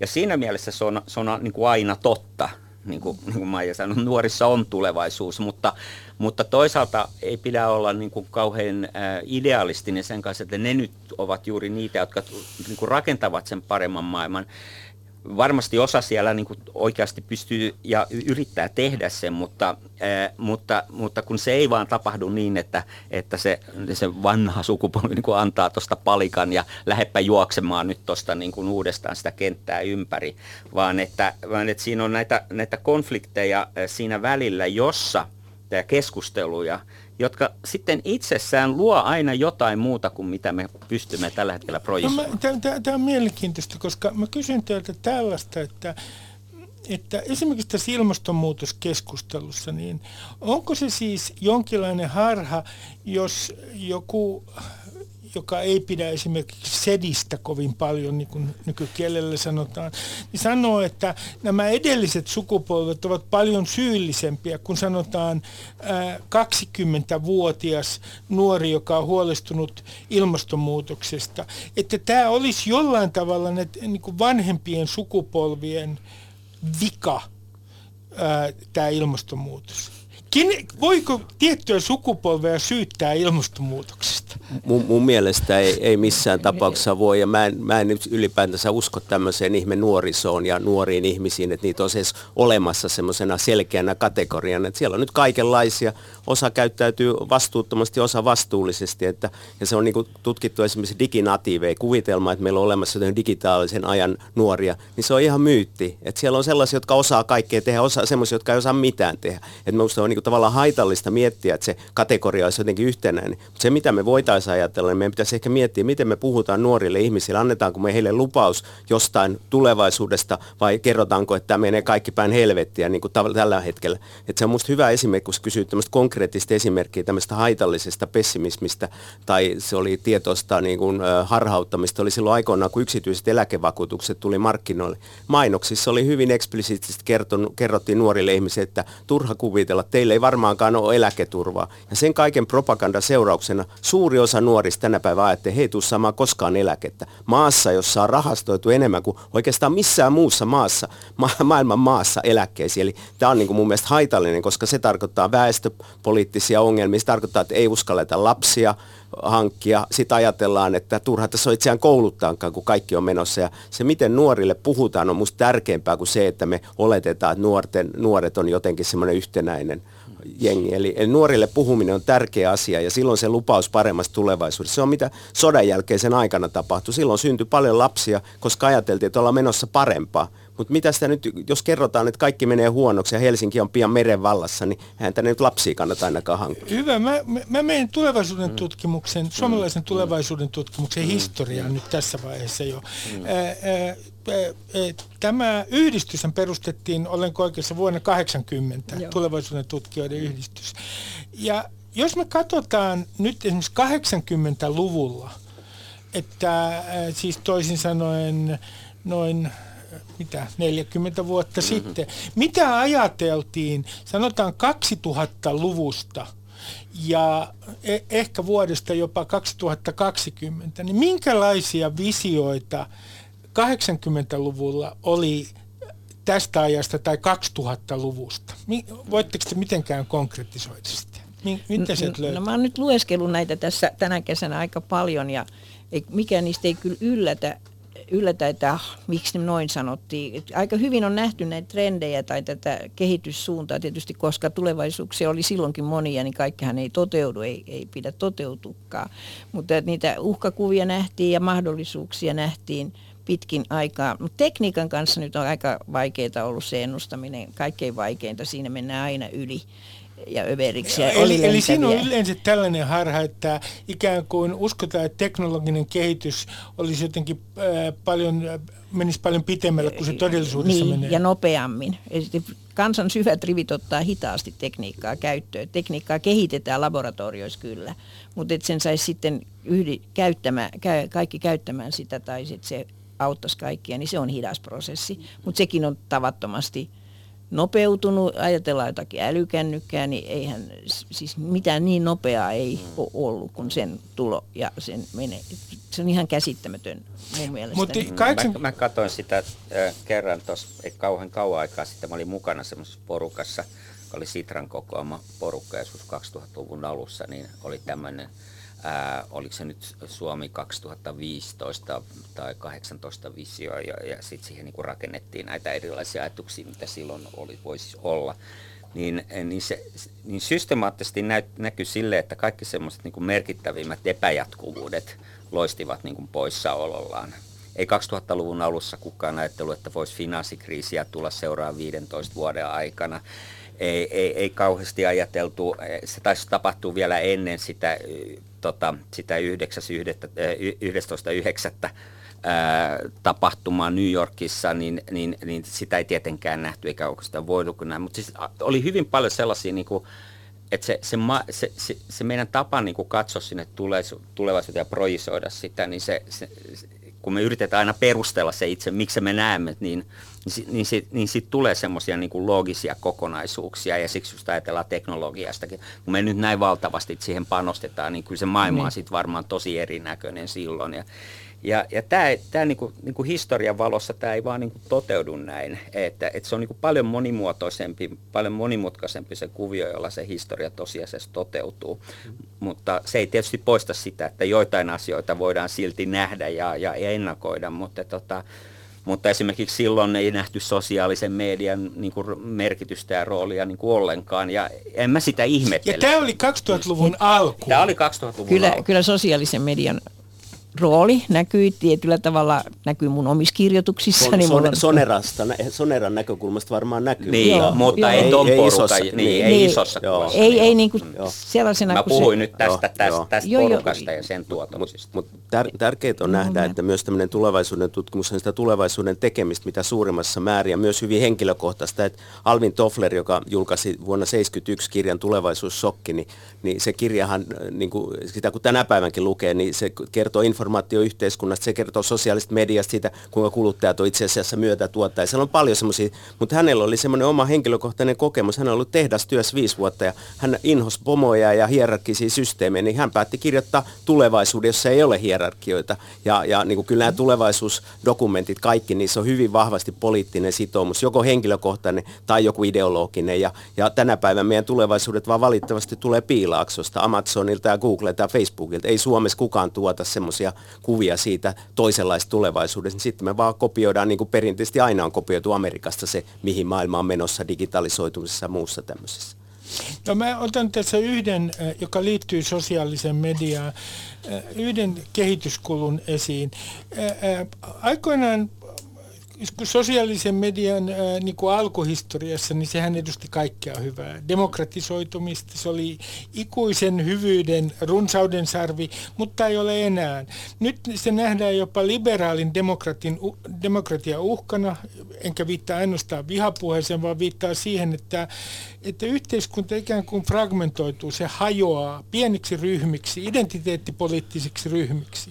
Ja siinä mielessä se on, se on niin kuin aina totta, niin kuin, niin kuin Maija sanoi, nuorissa on tulevaisuus, mutta, mutta toisaalta ei pidä olla niin kuin kauhean idealistinen sen kanssa, että ne nyt ovat juuri niitä, jotka niin kuin rakentavat sen paremman maailman. varmasti osa siellä niin kuin oikeasti pystyy ja yrittää tehdä sen, mutta, mutta, mutta kun se ei vaan tapahdu niin, että, että se, se vanha sukupolvi niin kuin antaa tuosta palikan ja lähdepä juoksemaan nyt tuosta niin uudestaan sitä kenttää ympäri, vaan että, vaan että siinä on näitä, näitä konflikteja siinä välillä, jossa tämä keskusteluja jotka sitten itsessään luo aina jotain muuta kuin mitä me pystymme tällä hetkellä projisoimaan. No, Tämä on mielenkiintoista, koska mä kysyn teiltä tällaista, että, että esimerkiksi tässä ilmastonmuutoskeskustelussa, niin onko se siis jonkinlainen harha, jos joku joka ei pidä esimerkiksi sedistä kovin paljon, niin kuin nykykielellä sanotaan, niin sanoo, että nämä edelliset sukupolvet ovat paljon syyllisempiä, kun sanotaan ää, 20-vuotias nuori, joka on huolestunut ilmastonmuutoksesta. Että tämä olisi jollain tavalla ne, niin kuin vanhempien sukupolvien vika, tämä ilmastonmuutos. Ken, voiko tiettyä sukupolvea syyttää ilmastonmuutoksesta? Mun, mun mielestä ei, ei missään tapauksessa voi, ja mä en, mä en nyt ylipäätänsä usko tämmöiseen ihme nuorisoon ja nuoriin ihmisiin, että niitä on siis olemassa semmoisena selkeänä kategoriana, että siellä on nyt kaikenlaisia, osa käyttäytyy vastuuttomasti, osa vastuullisesti, että, ja se on niin tutkittu esimerkiksi diginatiiveja, kuvitelma, että meillä on olemassa digitaalisen ajan nuoria, niin se on ihan myytti, että siellä on sellaisia, jotka osaa kaikkea tehdä, osa semmoisia, jotka ei osaa mitään tehdä, että minusta on niin tavallaan haitallista miettiä, että se kategoria olisi jotenkin yhtenäinen. Mutta se, mitä me voitaisiin ajatella, niin meidän pitäisi ehkä miettiä, miten me puhutaan nuorille ihmisille. Annetaanko me heille lupaus jostain tulevaisuudesta vai kerrotaanko, että tämä menee kaikki päin helvettiä niin kuin tällä hetkellä. Että se on minusta hyvä esimerkki, kun kysyy tämmöistä konkreettista esimerkkiä tämmöistä haitallisesta pessimismistä tai se oli tietoista niin kuin, harhauttamista. Oli silloin aikoinaan, kun yksityiset eläkevakuutukset tuli markkinoille. Mainoksissa oli hyvin eksplisiittisesti kerrottiin nuorille ihmisille, että turha kuvitella, teille ei varmaankaan ole eläketurvaa. Ja sen kaiken propagandan seurauksena suuri osa nuorista tänä päivänä ajattelee, että he tule saamaan koskaan eläkettä. Maassa, jossa on rahastoitu enemmän kuin oikeastaan missään muussa maassa, ma- maailman maassa eläkkeisiin. Eli tämä on niin kuin mun mielestä haitallinen, koska se tarkoittaa väestöpoliittisia ongelmia. Se tarkoittaa, että ei uskalleta lapsia hankkia. Sitten ajatellaan, että turha tässä on itseään kouluttaankaan, kun kaikki on menossa. Ja se, miten nuorille puhutaan, on musta tärkeämpää kuin se, että me oletetaan, että nuorten, nuoret on jotenkin semmoinen yhtenäinen jengi. Eli, eli nuorille puhuminen on tärkeä asia ja silloin se lupaus paremmasta tulevaisuudesta. Se on mitä sodan jälkeisen aikana tapahtui. Silloin syntyi paljon lapsia, koska ajateltiin, että ollaan menossa parempaa. Mutta mitä sitä nyt, jos kerrotaan, että kaikki menee huonoksi ja Helsinki on pian meren vallassa, niin eihän tänne nyt lapsia kannata ainakaan hankkia. Hyvä. Mä, mä menen tulevaisuuden tutkimuksen, mm. suomalaisen tulevaisuuden tutkimuksen mm. historiaan nyt tässä vaiheessa jo. Mm. Tämä yhdistys perustettiin, olenko oikeassa, vuonna 80, Joo. tulevaisuuden tutkijoiden yhdistys. Ja jos me katsotaan nyt esimerkiksi 80-luvulla, että siis toisin sanoen noin mitä, 40 vuotta mm-hmm. sitten. Mitä ajateltiin, sanotaan 2000-luvusta ja e- ehkä vuodesta jopa 2020, niin minkälaisia visioita 80-luvulla oli tästä ajasta tai 2000-luvusta? Voitteko te mitenkään konkretisoida sitä? Mitä no, no, no mä oon nyt lueskellut näitä tässä tänä kesänä aika paljon ja ei, mikään niistä ei kyllä yllätä, yllätä, että ah, miksi noin sanottiin. Aika hyvin on nähty näitä trendejä tai tätä kehityssuuntaa tietysti, koska tulevaisuuksia oli silloinkin monia, niin kaikkihan ei toteudu, ei, ei pidä toteutukaan. Mutta niitä uhkakuvia nähtiin ja mahdollisuuksia nähtiin pitkin aikaa. Mutta tekniikan kanssa nyt on aika vaikeaa ollut se ennustaminen, kaikkein vaikeinta, siinä mennään aina yli ja överiksi. Ja eli, eli siinä on yleensä tällainen harha, että ikään kuin uskotaan, että teknologinen kehitys olisi jotenkin äh, paljon, menisi paljon pitemmälle kuin se todellisuudessa niin, menee. ja nopeammin. Kansan syvät rivit ottaa hitaasti tekniikkaa käyttöön. Tekniikkaa kehitetään laboratorioissa kyllä, mutta et sen saisi sitten yhdi, käyttämään, käy, kaikki käyttämään sitä tai sit se auttaisi kaikkia, niin se on hidas prosessi. Mutta sekin on tavattomasti nopeutunut, ajatellaan jotakin älykännykkää, niin eihän siis mitään niin nopeaa ei mm. ole ollut kuin sen tulo ja sen menee. Se on ihan käsittämätön mun mielestä. Mutta kahdeksan... mä, mä katsoin sitä äh, kerran tuossa, ei kauhean kauan aikaa sitten, mä olin mukana semmoisessa porukassa, joka oli Sitran kokoama porukka joskus 2000-luvun alussa, niin oli tämmöinen ää, oliko se nyt Suomi 2015 tai 18 visio, ja, ja sitten siihen niin rakennettiin näitä erilaisia ajatuksia, mitä silloin oli, voisi olla niin, niin, se, niin systemaattisesti nä, näkyy sille, että kaikki semmoiset niin merkittävimmät epäjatkuvuudet loistivat niin kuin poissaolollaan. Ei 2000-luvun alussa kukaan ajatellut, että voisi finanssikriisiä tulla seuraavan 15 vuoden aikana. Ei, ei, ei kauheasti ajateltu, se taisi tapahtua vielä ennen sitä, tota, sitä 11.9 tapahtumaa New Yorkissa, niin, niin, niin sitä ei tietenkään nähty eikä oikeastaan voidu näin. Mutta siis oli hyvin paljon sellaisia, niin kuin, että se, se, se, se, se meidän tapa niin kuin katsoa sinne tulevaisuuteen ja projisoida sitä, niin se, se, kun me yritetään aina perustella se itse, miksi me näemme, niin, niin, niin, sit, niin sit tulee semmoisia niin loogisia kokonaisuuksia ja siksi just ajatellaan teknologiastakin. Kun me nyt näin valtavasti siihen panostetaan, niin kyllä se maailma on niin. sitten varmaan tosi erinäköinen silloin. Ja, ja, ja tämä, tämä niinku, niinku historian valossa tämä ei vaan niinku toteudu näin, että, että se on niinku paljon monimuotoisempi, paljon monimutkaisempi se kuvio, jolla se historia tosiasiassa toteutuu. Mm. Mutta se ei tietysti poista sitä, että joitain asioita voidaan silti nähdä ja, ja, ennakoida, mutta tota, mutta esimerkiksi silloin ei nähty sosiaalisen median niin kuin, merkitystä ja roolia niin kuin ollenkaan, ja en mä sitä ihmettele. Ja tämä oli 2000-luvun alku. Tämä oli 2000-luvun kyllä, alku. Kyllä sosiaalisen median rooli näkyi tietyllä tavalla, näkyy mun omissa kirjoituksissani. Son, son, sonerasta, soneran näkökulmasta varmaan näkyy. Niin, joo, mutta joo, ei ton ei, ei, niin, niin, ei niin, isossa joo, Ei, ei niin kuin sellaisena Mä puhuin se, nyt tästä, joo, tästä, joo. tästä joo, porukasta ja sen tuottamisesta. Mutta mut tär, tärkeää on no, nähdä, että myös tämmöinen tulevaisuuden tutkimus on sitä tulevaisuuden tekemistä, mitä suurimmassa määrin ja myös hyvin henkilökohtaista. Että Alvin Toffler, joka julkaisi vuonna 1971 kirjan Tulevaisuussokki, niin, niin se kirjahan, niin kuin, sitä kun tänä päivänkin lukee, niin se kertoo informaatioyhteiskunnasta, se kertoo sosiaalisesta mediasta siitä, kuinka kuluttajat on itse asiassa myötätuottaa. Siellä on paljon semmoisia, mutta hänellä oli semmoinen oma henkilökohtainen kokemus. Hän on ollut tehdastyössä viisi vuotta ja hän inhos pomoja ja hierarkisia systeemejä, niin hän päätti kirjoittaa tulevaisuuden, jossa ei ole hierarkioita. Ja, ja niin kuin kyllä nämä tulevaisuusdokumentit, kaikki, niissä on hyvin vahvasti poliittinen sitoumus, joko henkilökohtainen tai joku ideologinen. Ja, ja tänä päivänä meidän tulevaisuudet vaan valitettavasti tulee piilaaksosta, Amazonilta ja Googlelta ja Facebookilta. Ei Suomessa kukaan tuota semmoisia semmoisia kuvia siitä toisenlaista tulevaisuudesta, niin sitten me vaan kopioidaan, niin kuin perinteisesti aina on kopioitu Amerikasta se, mihin maailma on menossa digitalisoitumisessa ja muussa tämmöisessä. No mä otan tässä yhden, joka liittyy sosiaaliseen mediaan, yhden kehityskulun esiin. Aikoinaan sosiaalisen median ää, niin kuin alkuhistoriassa, niin sehän edusti kaikkea hyvää. Demokratisoitumista, se oli ikuisen hyvyyden, runsauden sarvi, mutta ei ole enää. Nyt se nähdään jopa liberaalin demokratin, demokratia uhkana, enkä viittaa ainoastaan vihapuheeseen, vaan viittaa siihen, että, että yhteiskunta ikään kuin fragmentoituu, se hajoaa pieniksi ryhmiksi, identiteettipoliittisiksi ryhmiksi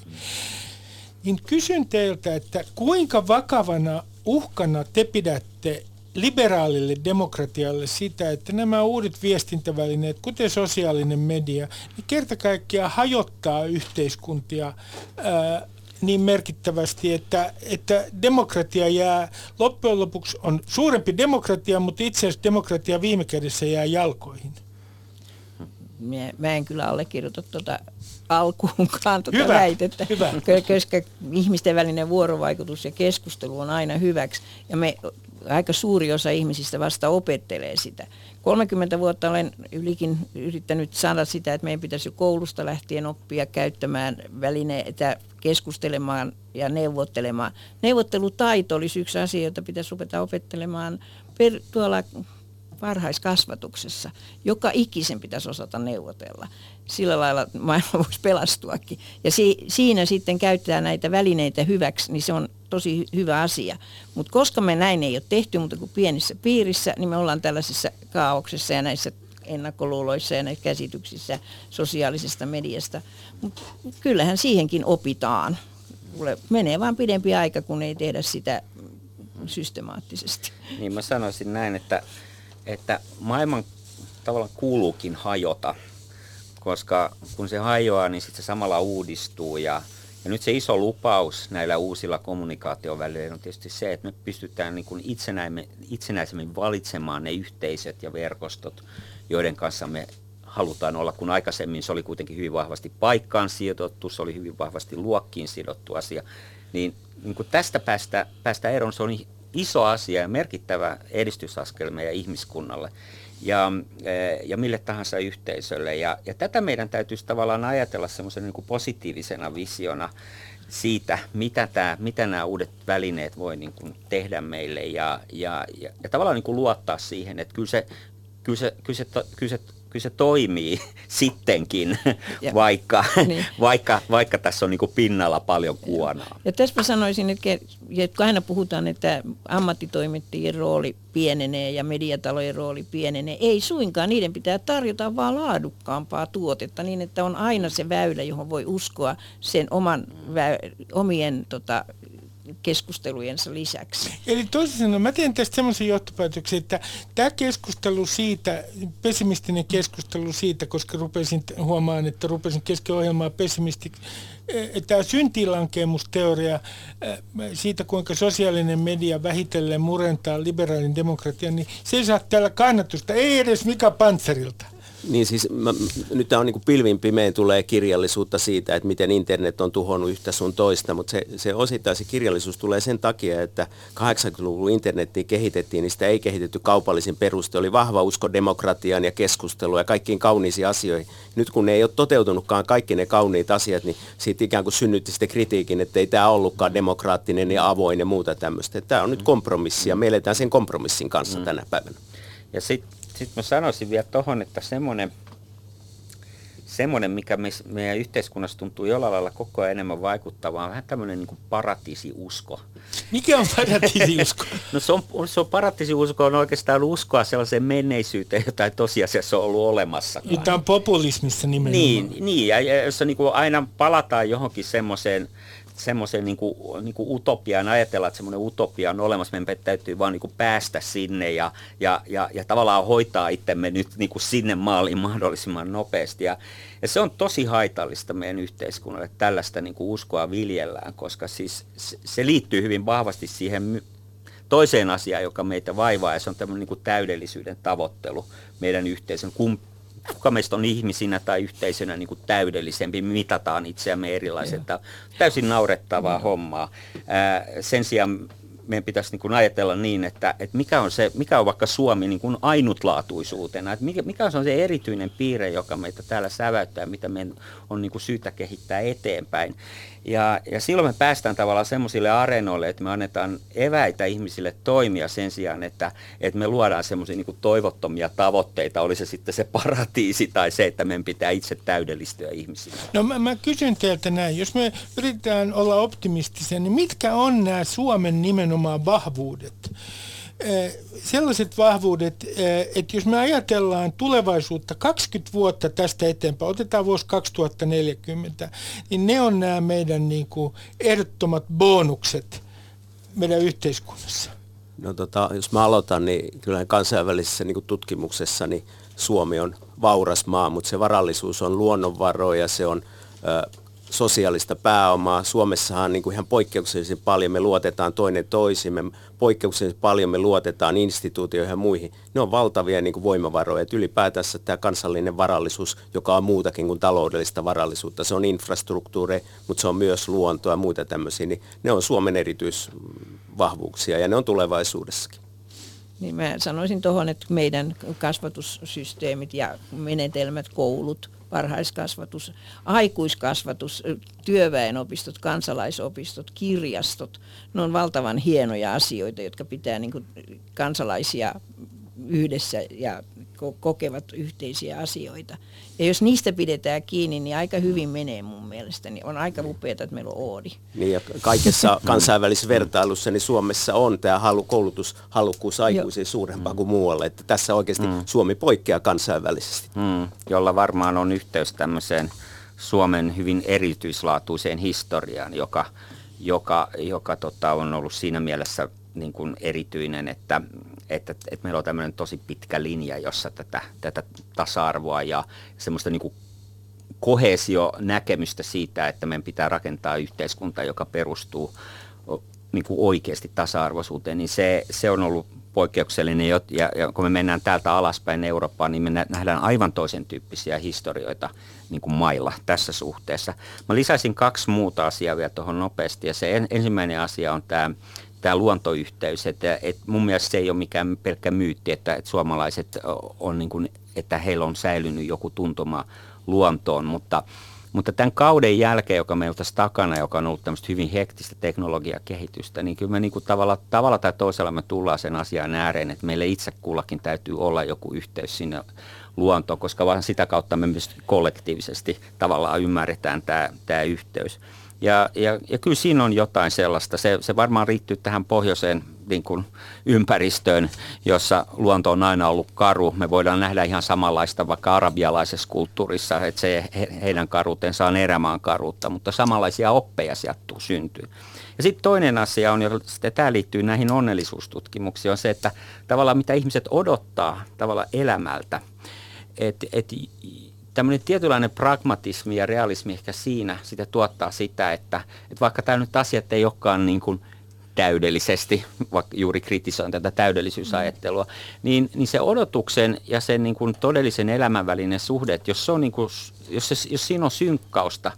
niin kysyn teiltä, että kuinka vakavana uhkana te pidätte liberaalille demokratialle sitä, että nämä uudet viestintävälineet, kuten sosiaalinen media, niin kerta kaikkiaan hajottaa yhteiskuntia ää, niin merkittävästi, että, että demokratia jää, loppujen lopuksi on suurempi demokratia, mutta itse asiassa demokratia viime kädessä jää jalkoihin. Mä, mä en kyllä allekirjoita tuota alkuunkaan tuota hyvä, väitettä, hyvä. koska ihmisten välinen vuorovaikutus ja keskustelu on aina hyväksi. Ja me, aika suuri osa ihmisistä vasta opettelee sitä. 30 vuotta olen ylikin yrittänyt saada sitä, että meidän pitäisi jo koulusta lähtien oppia käyttämään välineitä, keskustelemaan ja neuvottelemaan. Neuvottelutaito olisi yksi asia, jota pitäisi rupeta opettelemaan per, tuolla varhaiskasvatuksessa. Joka ikisen pitäisi osata neuvotella. Sillä lailla maailma voisi pelastuakin. Ja si- siinä sitten käyttää näitä välineitä hyväksi, niin se on tosi hyvä asia. Mutta koska me näin ei ole tehty mutta kuin pienissä piirissä, niin me ollaan tällaisessa kaauksessa ja näissä ennakkoluuloissa ja näissä käsityksissä sosiaalisesta mediasta. Mutta kyllähän siihenkin opitaan. Menee vaan pidempi aika, kun ei tehdä sitä systemaattisesti. Niin mä sanoisin näin, että että maailman tavallaan kuuluukin hajota, koska kun se hajoaa, niin sitten se samalla uudistuu ja, ja nyt se iso lupaus näillä uusilla kommunikaatiovälineillä on tietysti se, että me pystytään niin kuin itsenäisemmin valitsemaan ne yhteisöt ja verkostot, joiden kanssa me halutaan olla, kun aikaisemmin se oli kuitenkin hyvin vahvasti paikkaan sidottu, se oli hyvin vahvasti luokkiin sidottu asia. Niin, niin kuin tästä päästä, päästä eroon, se on iso asia ja merkittävä edistysaskel meidän ihmiskunnalle ja, eh, ja mille tahansa yhteisölle. Ja, ja tätä meidän täytyisi tavallaan ajatella semmoisen niin positiivisena visiona siitä, mitä, tämä, mitä nämä uudet välineet voi niin kuin tehdä meille ja, ja, ja, ja tavallaan niin kuin luottaa siihen, että kyllä se, kyllä se, kyllä se, kyllä se kyllä se toimii sittenkin, ja, vaikka, niin. vaikka, vaikka tässä on niin pinnalla paljon kuonaa. Ja tässä mä sanoisin, että, että aina puhutaan, että ammattitoimittajien rooli pienenee ja mediatalojen rooli pienenee. Ei suinkaan, niiden pitää tarjota vaan laadukkaampaa tuotetta niin, että on aina se väylä, johon voi uskoa sen oman, omien tota, keskustelujensa lisäksi. Eli toisin sanoen, mä teen tästä semmoisen johtopäätöksen, että tämä keskustelu siitä, pessimistinen keskustelu siitä, koska rupesin huomaan, että rupesin kesken ohjelmaa pessimisti, että tämä syntilankeemusteoria siitä, kuinka sosiaalinen media vähitellen murentaa liberaalin demokratian, niin se ei saa täällä kannatusta, ei edes Mika Pantserilta. Niin siis mä, nyt tämä on niin pilvin pimein tulee kirjallisuutta siitä, että miten internet on tuhonnut yhtä sun toista, mutta se, se osittain se kirjallisuus tulee sen takia, että 80-luvun internettiin kehitettiin, niin sitä ei kehitetty kaupallisin peruste. Oli vahva usko demokratiaan ja keskusteluun ja kaikkiin kauniisiin asioihin. Nyt kun ne ei ole toteutunutkaan kaikki ne kauniit asiat, niin siitä ikään kuin synnytti sitten kritiikin, että ei tämä ollutkaan demokraattinen ja avoin ja muuta tämmöistä. Tämä on nyt kompromissi ja me eletään sen kompromissin kanssa mm. tänä päivänä. Ja sitten sitten mä sanoisin vielä tuohon, että semmoinen, semmoinen, mikä me, meidän yhteiskunnassa tuntuu jollain lailla koko ajan enemmän vaikuttavaa, on vähän tämmöinen niin paratiisiusko. Mikä on paratiisiusko? no se on, se on paratiisiusko on oikeastaan uskoa sellaiseen menneisyyteen, jota ei tosiasiassa ollut olemassa. Tämä on populismissa nimenomaan. Niin, niin ja jossa niin kuin aina palataan johonkin semmoiseen semmoisen niin kuin, niin kuin utopiaan, ajatella, että semmoinen utopia on olemassa, meidän täytyy vaan niin kuin päästä sinne ja, ja, ja, ja tavallaan hoitaa itsemme nyt niin kuin sinne maaliin mahdollisimman nopeasti. Ja, ja se on tosi haitallista meidän yhteiskunnalle, että tällaista niin kuin uskoa viljellään, koska siis se liittyy hyvin vahvasti siihen toiseen asiaan, joka meitä vaivaa, ja se on tämmöinen niin kuin täydellisyyden tavoittelu meidän yhteisön. Kun kuka meistä on ihmisinä tai yhteisönä niin kuin täydellisempi, mitataan itseämme erilaiset. Täysin naurettavaa mm. hommaa. Ää, sen sijaan meidän pitäisi niin kuin ajatella niin, että, että mikä, on se, mikä on vaikka Suomi niin kuin ainutlaatuisuutena, että mikä, mikä on se erityinen piirre, joka meitä täällä säväyttää, mitä meidän on niin kuin syytä kehittää eteenpäin. Ja, ja silloin me päästään tavallaan semmoisille areenoille, että me annetaan eväitä ihmisille toimia sen sijaan, että, että me luodaan semmoisia niin toivottomia tavoitteita, oli se sitten se paratiisi tai se, että meidän pitää itse täydellistyä ihmisinä. No mä, mä kysyn teiltä näin, jos me yritetään olla optimistisia, niin mitkä on nämä Suomen nimenomaan vahvuudet? sellaiset vahvuudet, että jos me ajatellaan tulevaisuutta 20 vuotta tästä eteenpäin, otetaan vuosi 2040, niin ne on nämä meidän niin kuin ehdottomat bonukset meidän yhteiskunnassa. No tota, jos mä aloitan, niin kyllä kansainvälisessä niin tutkimuksessa niin Suomi on vauras maa, mutta se varallisuus on luonnonvaroja, se on sosiaalista pääomaa. Suomessahan niin kuin ihan poikkeuksellisen paljon me luotetaan toinen toisimme, poikkeuksellisen paljon me luotetaan instituutioihin ja muihin. Ne on valtavia niin kuin voimavaroja. Et ylipäätänsä tämä kansallinen varallisuus, joka on muutakin kuin taloudellista varallisuutta, se on infrastruktuuri, mutta se on myös luontoa ja muita tämmöisiä, niin ne on Suomen erityisvahvuuksia ja ne on tulevaisuudessakin. Niin mä sanoisin tuohon, että meidän kasvatussysteemit ja menetelmät, koulut – varhaiskasvatus, aikuiskasvatus, työväenopistot, kansalaisopistot, kirjastot. Ne on valtavan hienoja asioita, jotka pitää niin kansalaisia yhdessä ja kokevat yhteisiä asioita. Ja jos niistä pidetään kiinni, niin aika hyvin menee mun mielestä. Niin on aika upeaa, että meillä on Oodi. Niin ja kaikessa kansainvälisessä vertailussa niin Suomessa on tämä halu, koulutushalukkuus aikuisiin suurempaa kuin muualle. Että tässä oikeasti mm. Suomi poikkeaa kansainvälisesti. Mm. Jolla varmaan on yhteys tämmöiseen Suomen hyvin erityislaatuiseen historiaan, joka, joka, joka tota, on ollut siinä mielessä niin kuin erityinen, että, että, että meillä on tämmöinen tosi pitkä linja, jossa tätä, tätä tasa-arvoa ja semmoista niin kohesio-näkemystä siitä, että meidän pitää rakentaa yhteiskunta, joka perustuu niin kuin oikeasti tasa-arvoisuuteen, niin se, se on ollut poikkeuksellinen. Ja, ja kun me mennään täältä alaspäin Eurooppaan, niin me nähdään aivan toisen tyyppisiä historioita niin kuin mailla tässä suhteessa. Mä lisäisin kaksi muuta asiaa vielä tuohon nopeasti. Ja se en, ensimmäinen asia on tämä tämä luontoyhteys. Että, että mun mielestä se ei ole mikään pelkkä myytti, että, että suomalaiset on niin kuin, että heillä on säilynyt joku tuntuma luontoon, mutta mutta tämän kauden jälkeen, joka meillä tässä takana, joka on ollut tämmöistä hyvin hektistä teknologiakehitystä, niin kyllä me niin kuin tavalla, tavalla tai toisella me tullaan sen asian ääreen, että meille itse kullakin täytyy olla joku yhteys sinne luontoon, koska vain sitä kautta me myös kollektiivisesti tavallaan ymmärretään tämä, tämä yhteys. Ja, ja, ja kyllä siinä on jotain sellaista. Se, se varmaan riittyy tähän pohjoiseen niin kuin ympäristöön, jossa luonto on aina ollut karu. Me voidaan nähdä ihan samanlaista vaikka arabialaisessa kulttuurissa, että se he, heidän karuutensa on erämaan karuutta, mutta samanlaisia oppeja sieltä syntyy. Ja sitten toinen asia on, ja tämä liittyy näihin onnellisuustutkimuksiin, on se, että tavallaan mitä ihmiset odottaa tavallaan elämältä. Että et, tämmöinen tietynlainen pragmatismi ja realismi ehkä siinä sitä tuottaa sitä, että, että vaikka tämä nyt asiat ei olekaan niin kuin täydellisesti, vaikka juuri kritisoin tätä täydellisyysajattelua, mm. niin, niin se odotuksen ja sen niin kuin todellisen elämän välinen suhde, että jos, se on niin kuin, jos, se, jos siinä on synkkausta,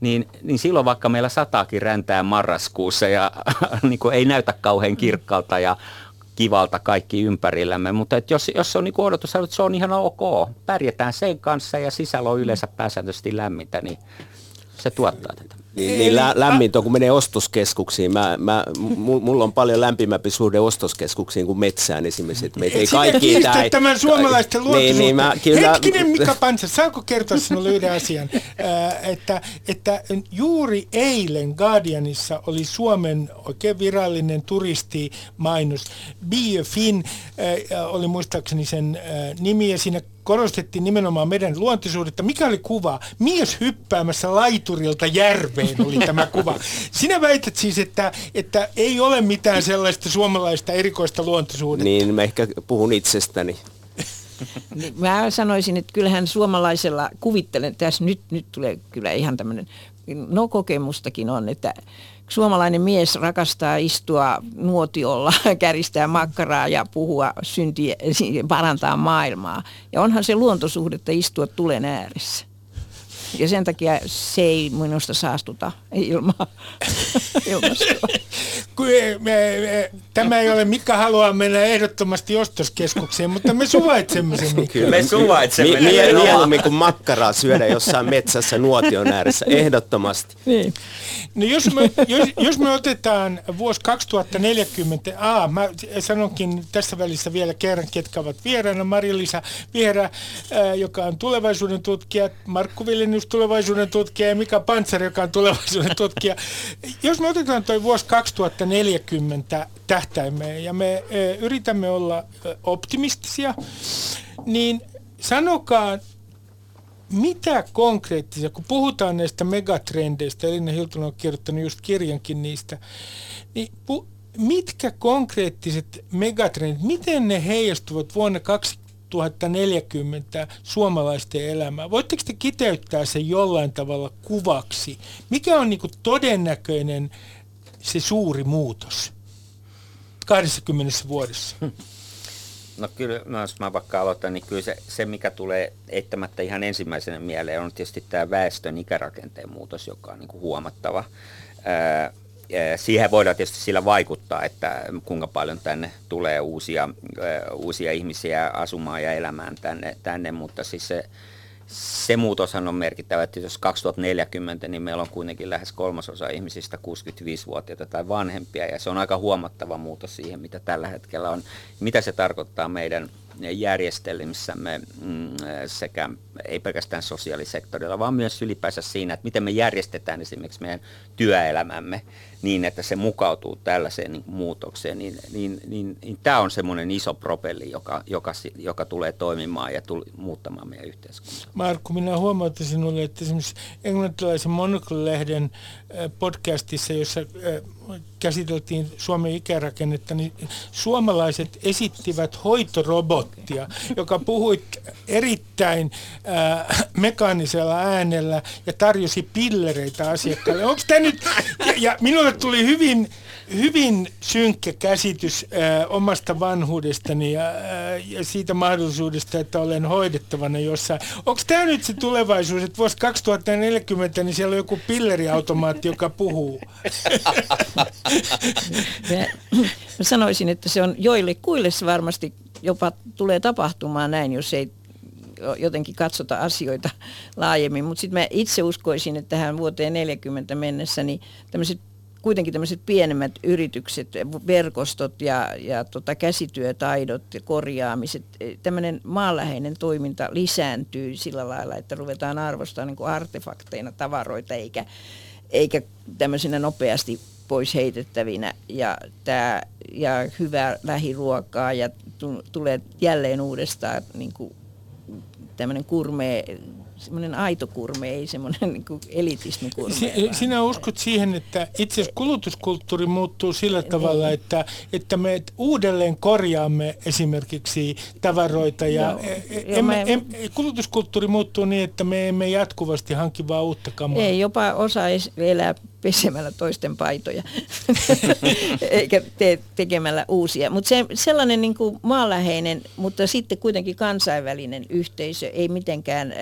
niin, niin silloin vaikka meillä sataakin räntää marraskuussa ja niin kuin ei näytä kauhean kirkkaalta ja kivalta kaikki ympärillämme, mutta että jos, jos se on niin odotus, että se on ihan ok, pärjätään sen kanssa ja sisällä on yleensä pääsääntöisesti lämmintä, niin se tuottaa tätä. Niin, niin lä- lämmintä kun menee ostoskeskuksiin. Mä, mä, mulla on paljon lämpimämpi suhde ostoskeskuksiin kuin metsään esimerkiksi. Meitä ei kaikki... Tää, tämän suomalaisten niin, niin, mä, kyllä Hetkinen Mika Pansa, saanko kertoa sinulle yhden asian? Äh, että, että juuri eilen Guardianissa oli Suomen oikein virallinen turistimainos. Be a Fin äh, oli muistaakseni sen äh, nimi ja siinä korostettiin nimenomaan meidän luontisuudetta. Mikä oli kuva? Mies hyppäämässä laiturilta järveen oli tämä kuva. Sinä väität siis, että, että ei ole mitään sellaista suomalaista erikoista luontosuudetta. Niin, mä ehkä puhun itsestäni. Mä sanoisin, että kyllähän suomalaisella, kuvittelen, tässä nyt, nyt tulee kyllä ihan tämmöinen, no kokemustakin on, että suomalainen mies rakastaa istua nuotiolla, käristää makkaraa ja puhua syntiä, parantaa maailmaa. Ja onhan se luontosuhdetta istua tulen ääressä. Ja sen takia se ei minusta saastuta ilmaa. Tämä ei ole, mikä haluaa mennä ehdottomasti ostoskeskukseen, mutta me suvaitsemme sen. Kyllä, me suvaitsemme. Mieluummin kuin makkaraa syödä jossain metsässä nuotion ääressä, ehdottomasti. Niin. No jos me, jos, jos me otetaan vuosi 2040, a, mä sanonkin tässä välissä vielä kerran, ketkä ovat vieraana, Mari-Lisa Vierä, joka on tulevaisuuden tutkija, Markku Tulevaisuuden tutkija ja Mika Pantsar, joka on tulevaisuuden tutkija. Jos me otetaan tuo vuosi 2040 tähtäimeen ja me yritämme olla optimistisia, niin sanokaa mitä konkreettisia, kun puhutaan näistä megatrendeistä, Elina Hiltunen on kirjoittanut just kirjankin niistä, niin pu, mitkä konkreettiset megatrendit, miten ne heijastuvat vuonna 2040 suomalaisten elämään? Voitteko te kiteyttää sen jollain tavalla kuvaksi? Mikä on niin todennäköinen se suuri muutos 20 vuodessa? No kyllä, no jos mä vaikka aloitan, niin kyllä se, se, mikä tulee eittämättä ihan ensimmäisenä mieleen, on tietysti tämä väestön ikärakenteen muutos, joka on niin kuin huomattava. Ää, siihen voidaan tietysti sillä vaikuttaa, että kuinka paljon tänne tulee uusia, uusia ihmisiä asumaan ja elämään tänne, tänne. Mutta siis se, se muutoshan on merkittävä, että jos 2040, niin meillä on kuitenkin lähes kolmasosa ihmisistä 65-vuotiaita tai vanhempia, ja se on aika huomattava muutos siihen, mitä tällä hetkellä on. Mitä se tarkoittaa meidän järjestelmissämme mm, sekä ei pelkästään sosiaalisektorilla, vaan myös ylipäänsä siinä, että miten me järjestetään esimerkiksi meidän työelämämme niin, että se mukautuu tällaiseen niin muutokseen, niin, niin, niin, niin tämä on semmoinen iso propelli, joka, joka, joka tulee toimimaan ja tuli, muuttamaan meidän yhteiskuntaa. Markku, minä huomautin sinulle, että esimerkiksi englantilaisen Monocle-lehden podcastissa, jossa käsiteltiin Suomen ikärakennetta, niin suomalaiset esittivät hoitorobottia, joka puhui erittäin äh, mekaanisella äänellä ja tarjosi pillereitä asiakkaille. Onko tämä nyt, ja, ja minulle tuli hyvin hyvin synkkä käsitys ää, omasta vanhuudestani ja, ää, ja siitä mahdollisuudesta, että olen hoidettavana jossain. Onko tämä nyt se tulevaisuus, että vuosi 2040, niin siellä on joku pilleriautomaatti, joka puhuu? Mä, mä sanoisin, että se on joille kuille se varmasti jopa tulee tapahtumaan näin, jos ei jotenkin katsota asioita laajemmin. Mutta sitten mä itse uskoisin, että tähän vuoteen 40 mennessä niin tämmöiset kuitenkin tämmöiset pienemmät yritykset, verkostot ja, ja tota käsityötaidot ja korjaamiset, tämmöinen maanläheinen toiminta lisääntyy sillä lailla, että ruvetaan arvostamaan niin artefakteina tavaroita eikä, eikä tämmöisenä nopeasti pois heitettävinä. Ja, tää, ja hyvää lähiruokaa ja tulee jälleen uudestaan niin kuin tämmöinen kurme, semmoinen aito kurme, ei semmoinen niin kuin elitismikurme. Si- sinä uskot siihen, että itse asiassa kulutuskulttuuri muuttuu sillä niin. tavalla, että, että me uudelleen korjaamme esimerkiksi tavaroita ja no, e- e- emme, em, kulutuskulttuuri muuttuu niin, että me emme jatkuvasti hanki vaan uutta kamaa. Ei, jopa osa elää pesemällä toisten paitoja, eikä te, tekemällä uusia. Mutta se, sellainen niin kuin maanläheinen, mutta sitten kuitenkin kansainvälinen yhteisö, ei mitenkään, äh,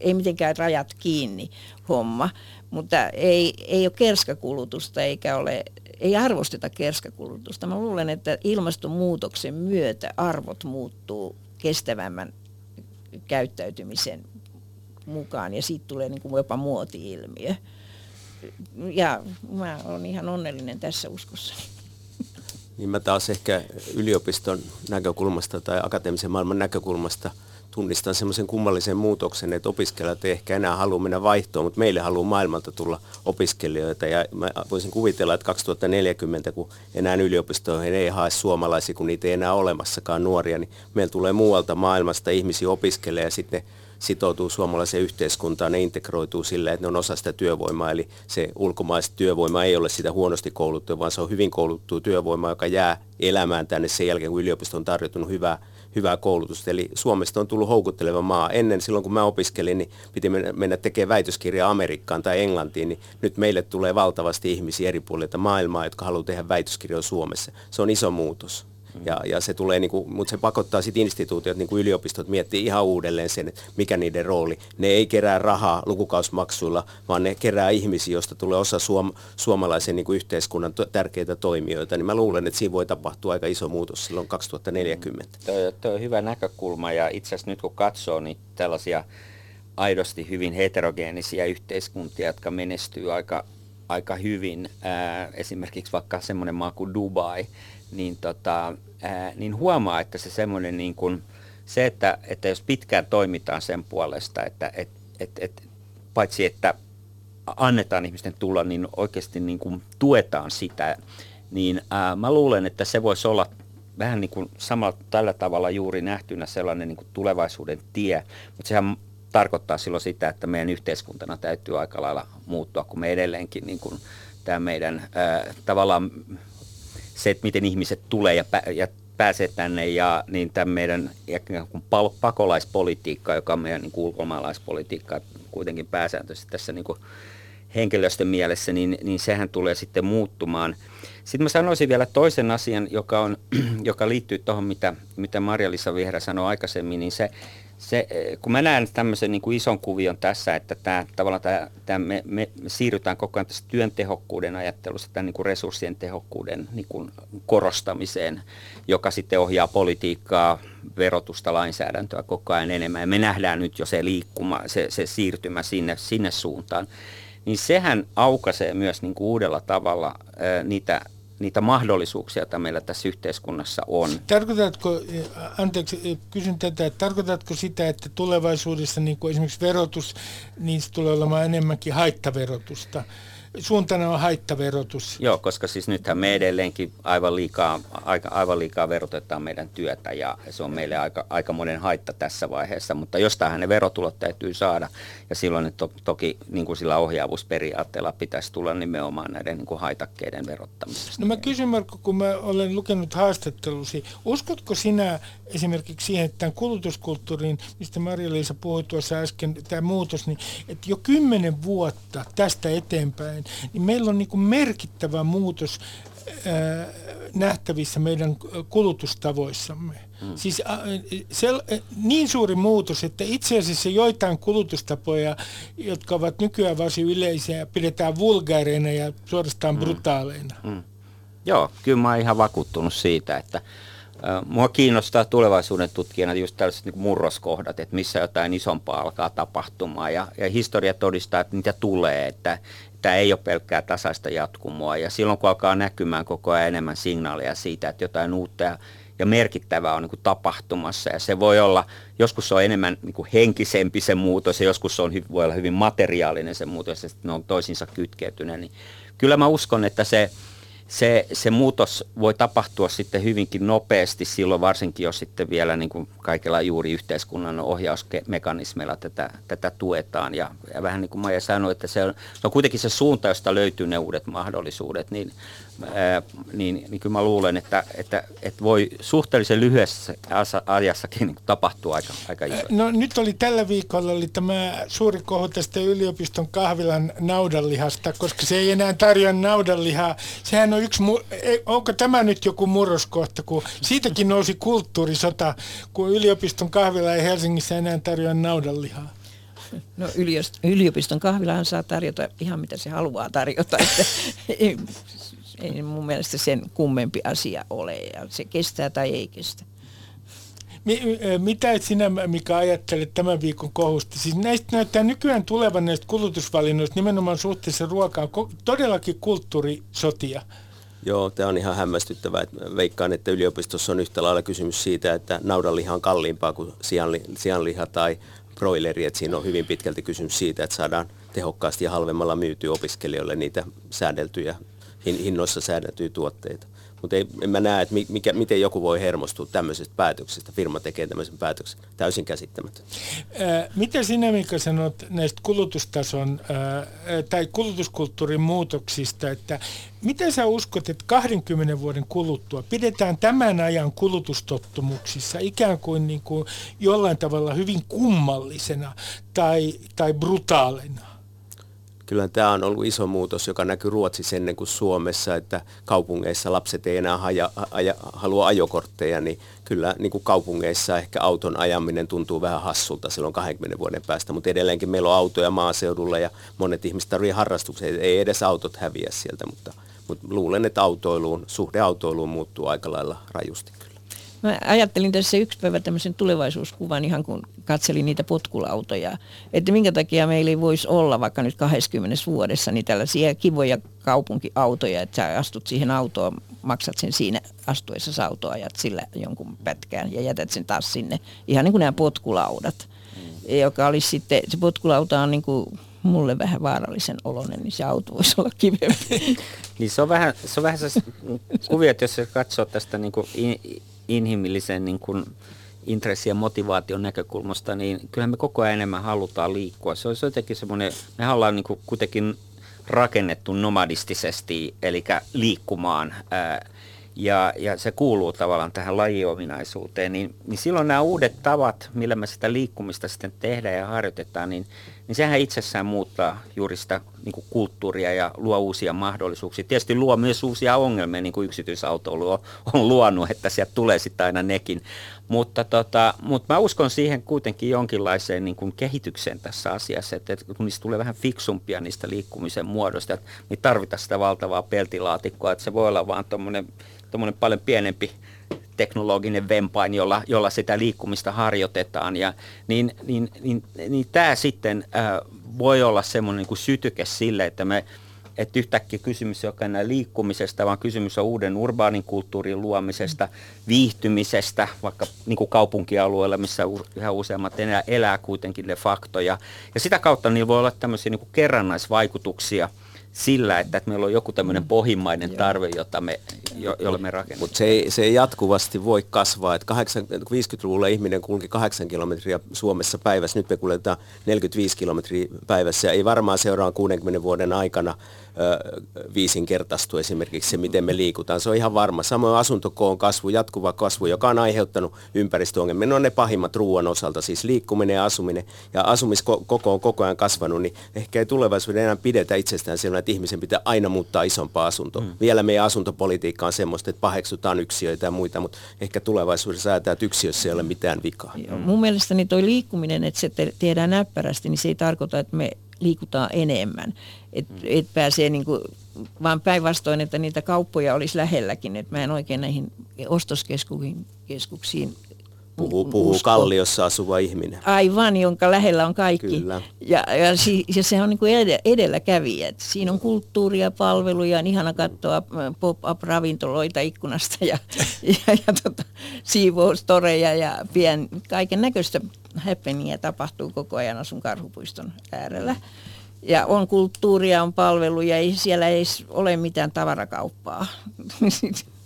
ei mitenkään rajat kiinni homma, mutta ei, ei ole kerskakulutusta eikä ole, ei arvosteta kerskakulutusta. Mä luulen, että ilmastonmuutoksen myötä arvot muuttuu kestävämmän käyttäytymisen mukaan ja siitä tulee niin kuin jopa muoti-ilmiö ja mä olen ihan onnellinen tässä uskossa. Niin mä taas ehkä yliopiston näkökulmasta tai akateemisen maailman näkökulmasta tunnistan semmoisen kummallisen muutoksen, että opiskelijat ei ehkä enää halua mennä vaihtoon, mutta meille haluaa maailmalta tulla opiskelijoita. Ja mä voisin kuvitella, että 2040, kun enää yliopistoihin ei hae suomalaisia, kun niitä ei enää olemassakaan nuoria, niin meillä tulee muualta maailmasta ihmisiä opiskelemaan ja sitten sitoutuu suomalaiseen yhteiskuntaan, ne integroituu sillä, että ne on osa sitä työvoimaa. Eli se ulkomaista työvoima ei ole sitä huonosti kouluttua, vaan se on hyvin kouluttu työvoima, joka jää elämään tänne sen jälkeen, kun yliopisto on tarjottunut hyvää, hyvää koulutusta. Eli Suomesta on tullut houkutteleva maa. Ennen silloin, kun mä opiskelin, niin piti mennä tekemään väitöskirjaa Amerikkaan tai Englantiin, niin nyt meille tulee valtavasti ihmisiä eri puolilta maailmaa, jotka haluaa tehdä väitöskirjoja Suomessa. Se on iso muutos. Ja, ja se tulee, niin kuin, mutta se pakottaa sitten instituutiot, niin kuin yliopistot, miettii ihan uudelleen sen, mikä niiden rooli. Ne ei kerää rahaa lukukausmaksuilla, vaan ne kerää ihmisiä, joista tulee osa suom, suomalaisen niin kuin yhteiskunnan to, tärkeitä toimijoita. Niin mä luulen, että siinä voi tapahtua aika iso muutos silloin 2040. Tuo, tuo on hyvä näkökulma ja itse asiassa nyt kun katsoo niin tällaisia aidosti hyvin heterogeenisia yhteiskuntia, jotka menestyy aika, aika hyvin. Ää, esimerkiksi vaikka semmoinen maa kuin Dubai, niin, tota, ää, niin huomaa, että se semmoinen niin kuin, se, että, että jos pitkään toimitaan sen puolesta, että et, et, et, paitsi että annetaan ihmisten tulla, niin oikeasti niin kuin tuetaan sitä, niin ää, mä luulen, että se voisi olla vähän niin kuin samalla tällä tavalla juuri nähtynä sellainen niin kuin tulevaisuuden tie, mutta sehän tarkoittaa silloin sitä, että meidän yhteiskuntana täytyy aika lailla muuttua, kun me edelleenkin niin kuin tämä meidän ää, tavallaan se, että miten ihmiset tulee ja, pä- ja pääsee tänne ja niin tämän meidän pakolaispolitiikka, joka on meidän niin kuin ulkomaalaispolitiikka kuitenkin pääsääntöisesti tässä niin kuin henkilöstön mielessä, niin, niin sehän tulee sitten muuttumaan. Sitten mä sanoisin vielä toisen asian, joka, on, joka liittyy tuohon, mitä, mitä Marja-Lisa Vihreä sanoi aikaisemmin, niin se, se, eh, kun mä näen tämmöisen niin kuin ison kuvion tässä, että tämä, tavallaan tämä, tämä me, me siirrytään koko ajan tästä työn tehokkuuden ajattelusta tämän niin kuin resurssien tehokkuuden niin kuin korostamiseen, joka sitten ohjaa politiikkaa, verotusta, lainsäädäntöä koko ajan enemmän. Ja me nähdään nyt jo se liikkuma, se, se siirtymä sinne, sinne suuntaan. Niin sehän aukaisee myös niin kuin uudella tavalla ää, niitä niitä mahdollisuuksia, joita meillä tässä yhteiskunnassa on. Tarkoitatko, anteeksi, kysyn tätä, että tarkoitatko sitä, että tulevaisuudessa niin kuin esimerkiksi verotus, niin se tulee olemaan enemmänkin haittaverotusta? Suuntana on haittaverotus. Joo, koska siis nythän me edelleenkin aivan liikaa, aika, aivan liikaa verotetaan meidän työtä ja se on meille aika, aika monen haitta tässä vaiheessa, mutta jostain ne verotulot täytyy saada ja silloin to, toki niin kuin sillä ohjaavuusperiaatteella pitäisi tulla nimenomaan näiden niin kuin haitakkeiden verottamisesta. No mä kysyn Marko, kun mä olen lukenut haastattelusi, uskotko sinä esimerkiksi siihen, että tämän kulutuskulttuurin, mistä Maria-Liisa puhui tuossa äsken, tämä muutos, niin että jo kymmenen vuotta tästä eteenpäin Suomeen, niin meillä on niin kuin merkittävä muutos ää, nähtävissä meidän kulutustavoissamme. Hmm. Siis ä, se, niin suuri muutos, että itse asiassa joitain kulutustapoja, jotka ovat nykyään varsin yleisiä, pidetään vulgaareina ja suorastaan hmm. brutaaleina. Hmm. Joo, kyllä mä oon ihan vakuuttunut siitä, että Mua kiinnostaa tulevaisuuden tutkijana just tällaiset niin murroskohdat, että missä jotain isompaa alkaa tapahtumaan. Ja, ja historia todistaa, että niitä tulee, että tämä ei ole pelkkää tasaista jatkumoa. Ja silloin kun alkaa näkymään koko ajan enemmän signaaleja siitä, että jotain uutta ja, ja merkittävää on niin kuin tapahtumassa. Ja se voi olla, joskus se on enemmän niin kuin henkisempi se muutos ja joskus se on, voi olla hyvin materiaalinen se muutos ja sitten ne on toisinsa kytkeytyneet. Niin kyllä mä uskon, että se se, se muutos voi tapahtua sitten hyvinkin nopeasti silloin, varsinkin jos sitten vielä niin kuin kaikilla juuri yhteiskunnan ohjausmekanismeilla tätä, tätä tuetaan. Ja, ja vähän niin kuin Maija sanoi, että se on, on kuitenkin se suunta, josta löytyy ne uudet mahdollisuudet, niin niin, niin kyllä mä luulen, että, että, että voi suhteellisen lyhyessä ajassakin niin tapahtua aika, aika iso. No nyt oli tällä viikolla oli tämä suuri kohu tästä yliopiston kahvilan naudanlihasta, koska se ei enää tarjoa naudanlihaa. Sehän on yksi, onko tämä nyt joku murroskohta, kun siitäkin nousi kulttuurisota, kun yliopiston kahvila ei Helsingissä enää tarjoa naudanlihaa. No yliopiston kahvilahan saa tarjota ihan mitä se haluaa tarjota. Että ei mun mielestä sen kummempi asia ole ja se kestää tai ei kestä. Mitä et sinä, mikä ajattelet tämän viikon kohusta? Siis näistä näyttää nykyään tulevan näistä kulutusvalinnoista nimenomaan suhteessa ruokaan todellakin kulttuurisotia. Joo, tämä on ihan hämmästyttävää. Veikkaan, että yliopistossa on yhtä lailla kysymys siitä, että naudanliha on kalliimpaa kuin sianliha tai broileri. Että siinä on hyvin pitkälti kysymys siitä, että saadaan tehokkaasti ja halvemmalla myytyä opiskelijoille niitä säädeltyjä hinnoissa säädeltyjä tuotteita. Mutta en mä näe, että mikä, miten joku voi hermostua tämmöisestä päätöksestä. Firma tekee tämmöisen päätöksen. Täysin käsittämätön. mitä sinä, Mika, sanot näistä kulutustason tai kulutuskulttuurin muutoksista, että miten sä uskot, että 20 vuoden kuluttua pidetään tämän ajan kulutustottumuksissa ikään kuin, niin kuin jollain tavalla hyvin kummallisena tai, tai brutaalina? Kyllä tämä on ollut iso muutos, joka näkyy Ruotsissa ennen kuin Suomessa, että kaupungeissa lapset ei enää haja, aja, halua ajokortteja, niin kyllä niin kuin kaupungeissa ehkä auton ajaminen tuntuu vähän hassulta silloin 20 vuoden päästä, mutta edelleenkin meillä on autoja maaseudulla ja monet ihmiset tarvitsevat harrastuksia, ei edes autot häviä sieltä, mutta, mutta luulen, että autoiluun, suhde autoiluun muuttuu aika lailla rajusti. Mä ajattelin tässä yksi päivä tämmöisen tulevaisuuskuvan ihan kun katselin niitä potkulautoja, että minkä takia meillä ei voisi olla vaikka nyt 20 vuodessa niin tällaisia kivoja kaupunkiautoja, että sä astut siihen autoon, maksat sen siinä astuessa autoa, ajat sillä jonkun pätkään ja jätät sen taas sinne. Ihan niin kuin nämä potkulaudat, mm. joka olisi sitten, se potkulauta on niin kuin mulle vähän vaarallisen oloinen, niin se auto voisi olla kivempi. niin se on vähän se, on vähän se kuvio, että jos katsoo tästä niin kuin inhimillisen niin kuin intressi- ja motivaation näkökulmasta, niin kyllähän me koko ajan enemmän halutaan liikkua. Se on jotenkin semmoinen, me ollaan niin kuitenkin rakennettu nomadistisesti, eli liikkumaan, ja, ja se kuuluu tavallaan tähän lajiominaisuuteen, niin, niin silloin nämä uudet tavat, millä me sitä liikkumista sitten tehdään ja harjoitetaan, niin niin sehän itsessään muuttaa juuri sitä niin kuin kulttuuria ja luo uusia mahdollisuuksia. Tietysti luo myös uusia ongelmia, niin kuin yksityisautoilu on, on luonut, että sieltä tulee sitten aina nekin. Mutta, tota, mutta mä uskon siihen kuitenkin jonkinlaiseen niin kuin kehitykseen tässä asiassa, että, että kun niistä tulee vähän fiksumpia niistä liikkumisen muodosta, että niin tarvitaan sitä valtavaa peltilaatikkoa, että se voi olla vaan tuommoinen paljon pienempi teknologinen vempain, jolla, jolla sitä liikkumista harjoitetaan. Ja, niin, niin, niin, niin tämä sitten äh, voi olla semmoinen niin sytyke sille, että me että yhtäkkiä kysymys ei ole enää liikkumisesta, vaan kysymys on uuden urbaanin kulttuurin luomisesta, viihtymisestä, vaikka niin kuin kaupunkialueella, missä yhä useammat enää elää kuitenkin de facto. Ja, ja sitä kautta niin voi olla tämmöisiä niin kuin kerrannaisvaikutuksia – sillä, että, että meillä on joku tämmöinen mm. pohjimmainen tarve, jota me jo, jolle me rakennamme. Mutta se ei, se ei jatkuvasti voi kasvaa. Et 50-luvulla ihminen kulki 8 kilometriä Suomessa päivässä, nyt me kuljetaan 45 kilometriä päivässä. Ja ei varmaan seuraavan 60 vuoden aikana viisinkertaistu esimerkiksi se, miten me liikutaan. Se on ihan varma. Samoin asuntokoon kasvu, jatkuva kasvu, joka on aiheuttanut ympäristöongelmia. Ne on ne pahimmat ruoan osalta, siis liikkuminen ja asuminen. Ja asumiskoko on koko ajan kasvanut, niin ehkä ei tulevaisuuden enää pidetä itsestään sellainen, että ihmisen pitää aina muuttaa isompaa asuntoa. Mm. Vielä meidän asuntopolitiikka on semmoista, että paheksutaan yksiöitä ja muita, mutta ehkä tulevaisuudessa säätää, että yksiössä ei ole mitään vikaa. Joo, mun mielestäni tuo liikkuminen, että se tehdään näppärästi, niin se ei tarkoita, että me liikutaan enemmän. Että et pääsee niin kuin, vaan päinvastoin, että niitä kauppoja olisi lähelläkin. Että mä en oikein näihin ostoskeskuksiin Puhuu, puhuu Kalliossa asuva ihminen. Aivan, jonka lähellä on kaikki. Kyllä. Ja, ja, si, ja se on niin kuin edelläkävijä. Et siinä on kulttuuria, palveluja, on ihana katsoa pop-up-ravintoloita ikkunasta ja, ja, ja tota, siivoustoreja ja pien, kaiken näköistä happeningia tapahtuu koko ajan asun Karhupuiston äärellä. Ja on kulttuuria, on palveluja, ei, siellä ei ole mitään tavarakauppaa.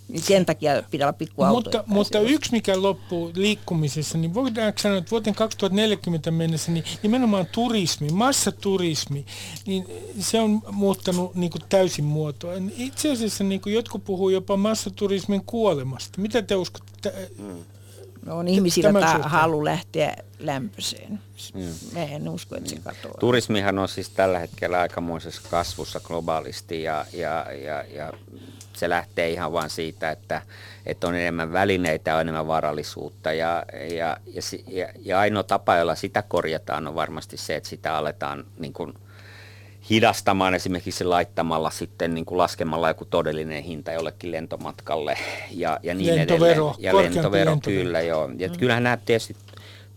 Niin sen takia pitää olla pikkuautoja. Mutta, mutta yksi mikä loppuu liikkumisessa, niin voidaanko sanoa, että vuoteen 2040 mennessä niin nimenomaan turismi, massaturismi, niin se on muuttanut niin kuin täysin muotoa. Itse asiassa niin kuin jotkut puhuu jopa massaturismin kuolemasta. Mitä te uskotte? No on ihmisillä ta- halu lähteä lämpöiseen. Mm. Mä en usko, että se katoaa. Turismihan on siis tällä hetkellä aikamoisessa kasvussa globaalisti ja, ja, ja, ja se lähtee ihan vain siitä, että, että on enemmän välineitä ja enemmän varallisuutta. Ja, ja, ja, ja ainoa tapa, jolla sitä korjataan, on varmasti se, että sitä aletaan niin kuin, hidastamaan esimerkiksi laittamalla sitten niin kuin laskemalla joku todellinen hinta jollekin lentomatkalle ja, ja niin lentovero, edelleen. Ja lentovero, lentovero, kyllä joo. Ja mm. Kyllähän nämä tietysti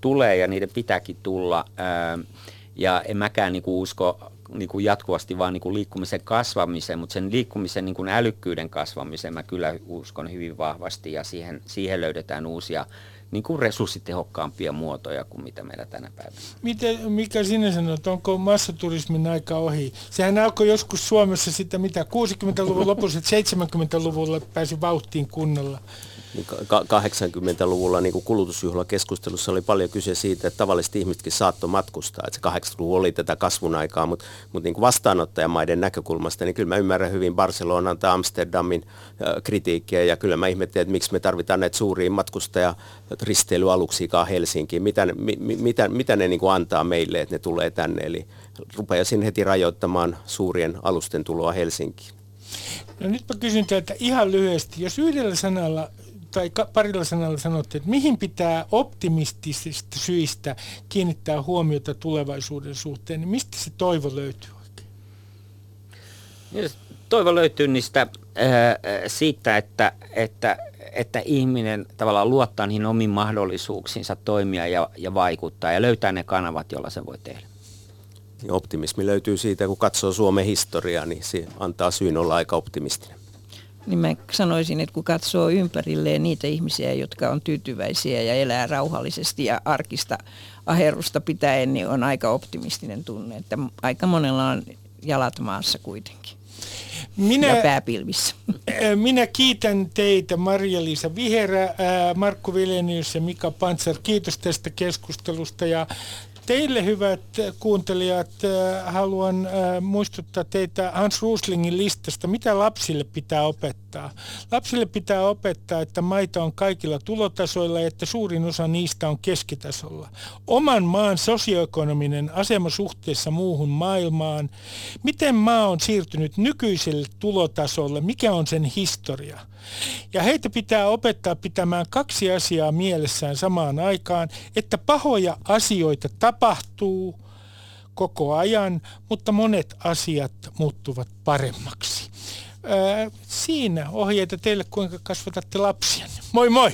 tulee ja niiden pitääkin tulla. Ja en mäkään niin kuin usko niin kuin jatkuvasti vaan niin kuin liikkumisen kasvamiseen, mutta sen liikkumisen niin kuin älykkyyden kasvamiseen mä kyllä uskon hyvin vahvasti ja siihen, siihen löydetään uusia niin kuin resurssitehokkaampia muotoja kuin mitä meillä tänä päivänä. Miten, mikä sinä sanot, onko massaturismin aika ohi? Sehän alkoi joskus Suomessa sitä mitä 60-luvun lopussa, 70-luvulla pääsi vauhtiin kunnolla. 80-luvulla niin kulutusjuhlakeskustelussa oli paljon kyse siitä, että tavalliset ihmisetkin saattoi matkustaa. Että se 80-luvu oli tätä kasvun aikaa, mutta, mutta niin vastaanottajamaiden näkökulmasta, niin kyllä mä ymmärrän hyvin Barcelonan tai Amsterdamin kritiikkiä ja kyllä mä ihmettelen, että miksi me tarvitaan näitä suuria matkustaja risteilyaluksiikaan Helsinkiin. Mitä, mi, mitä, mitä ne niin kuin antaa meille, että ne tulee tänne? Eli rupeaisin heti rajoittamaan suurien alusten tuloa Helsinkiin. No nyt mä kysyn teiltä ihan lyhyesti, jos yhdellä sanalla tai parilla sanalla sanotte, että mihin pitää optimistisista syistä kiinnittää huomiota tulevaisuuden suhteen, niin mistä se toivo löytyy oikein? Toivo löytyy niistä äh, siitä, että, että, että ihminen tavallaan luottaa niihin omiin mahdollisuuksiinsa toimia ja, ja vaikuttaa ja löytää ne kanavat, joilla se voi tehdä. Optimismi löytyy siitä, kun katsoo Suomen historiaa, niin se antaa syyn olla aika optimistinen niin mä sanoisin, että kun katsoo ympärilleen niitä ihmisiä, jotka on tyytyväisiä ja elää rauhallisesti ja arkista aherrusta pitäen, niin on aika optimistinen tunne, että aika monella on jalat maassa kuitenkin. Minä, ja pääpilvissä. Minä kiitän teitä Maria-Liisa Viherä, Markku Vilenius ja Mika Panzer. Kiitos tästä keskustelusta ja Teille hyvät kuuntelijat, äh, haluan äh, muistuttaa teitä Hans Ruslingin listasta, mitä lapsille pitää opettaa. Lapsille pitää opettaa, että maita on kaikilla tulotasoilla ja että suurin osa niistä on keskitasolla. Oman maan sosioekonominen asema suhteessa muuhun maailmaan, miten maa on siirtynyt nykyiselle tulotasolle, mikä on sen historia. Ja heitä pitää opettaa pitämään kaksi asiaa mielessään samaan aikaan, että pahoja asioita tapahtuu koko ajan, mutta monet asiat muuttuvat paremmaksi. Öö, siinä ohjeita teille, kuinka kasvatatte lapsia. Moi moi!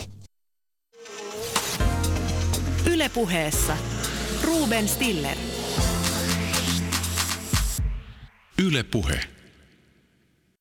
Ylepuheessa Ruben Stiller. Ylepuhe.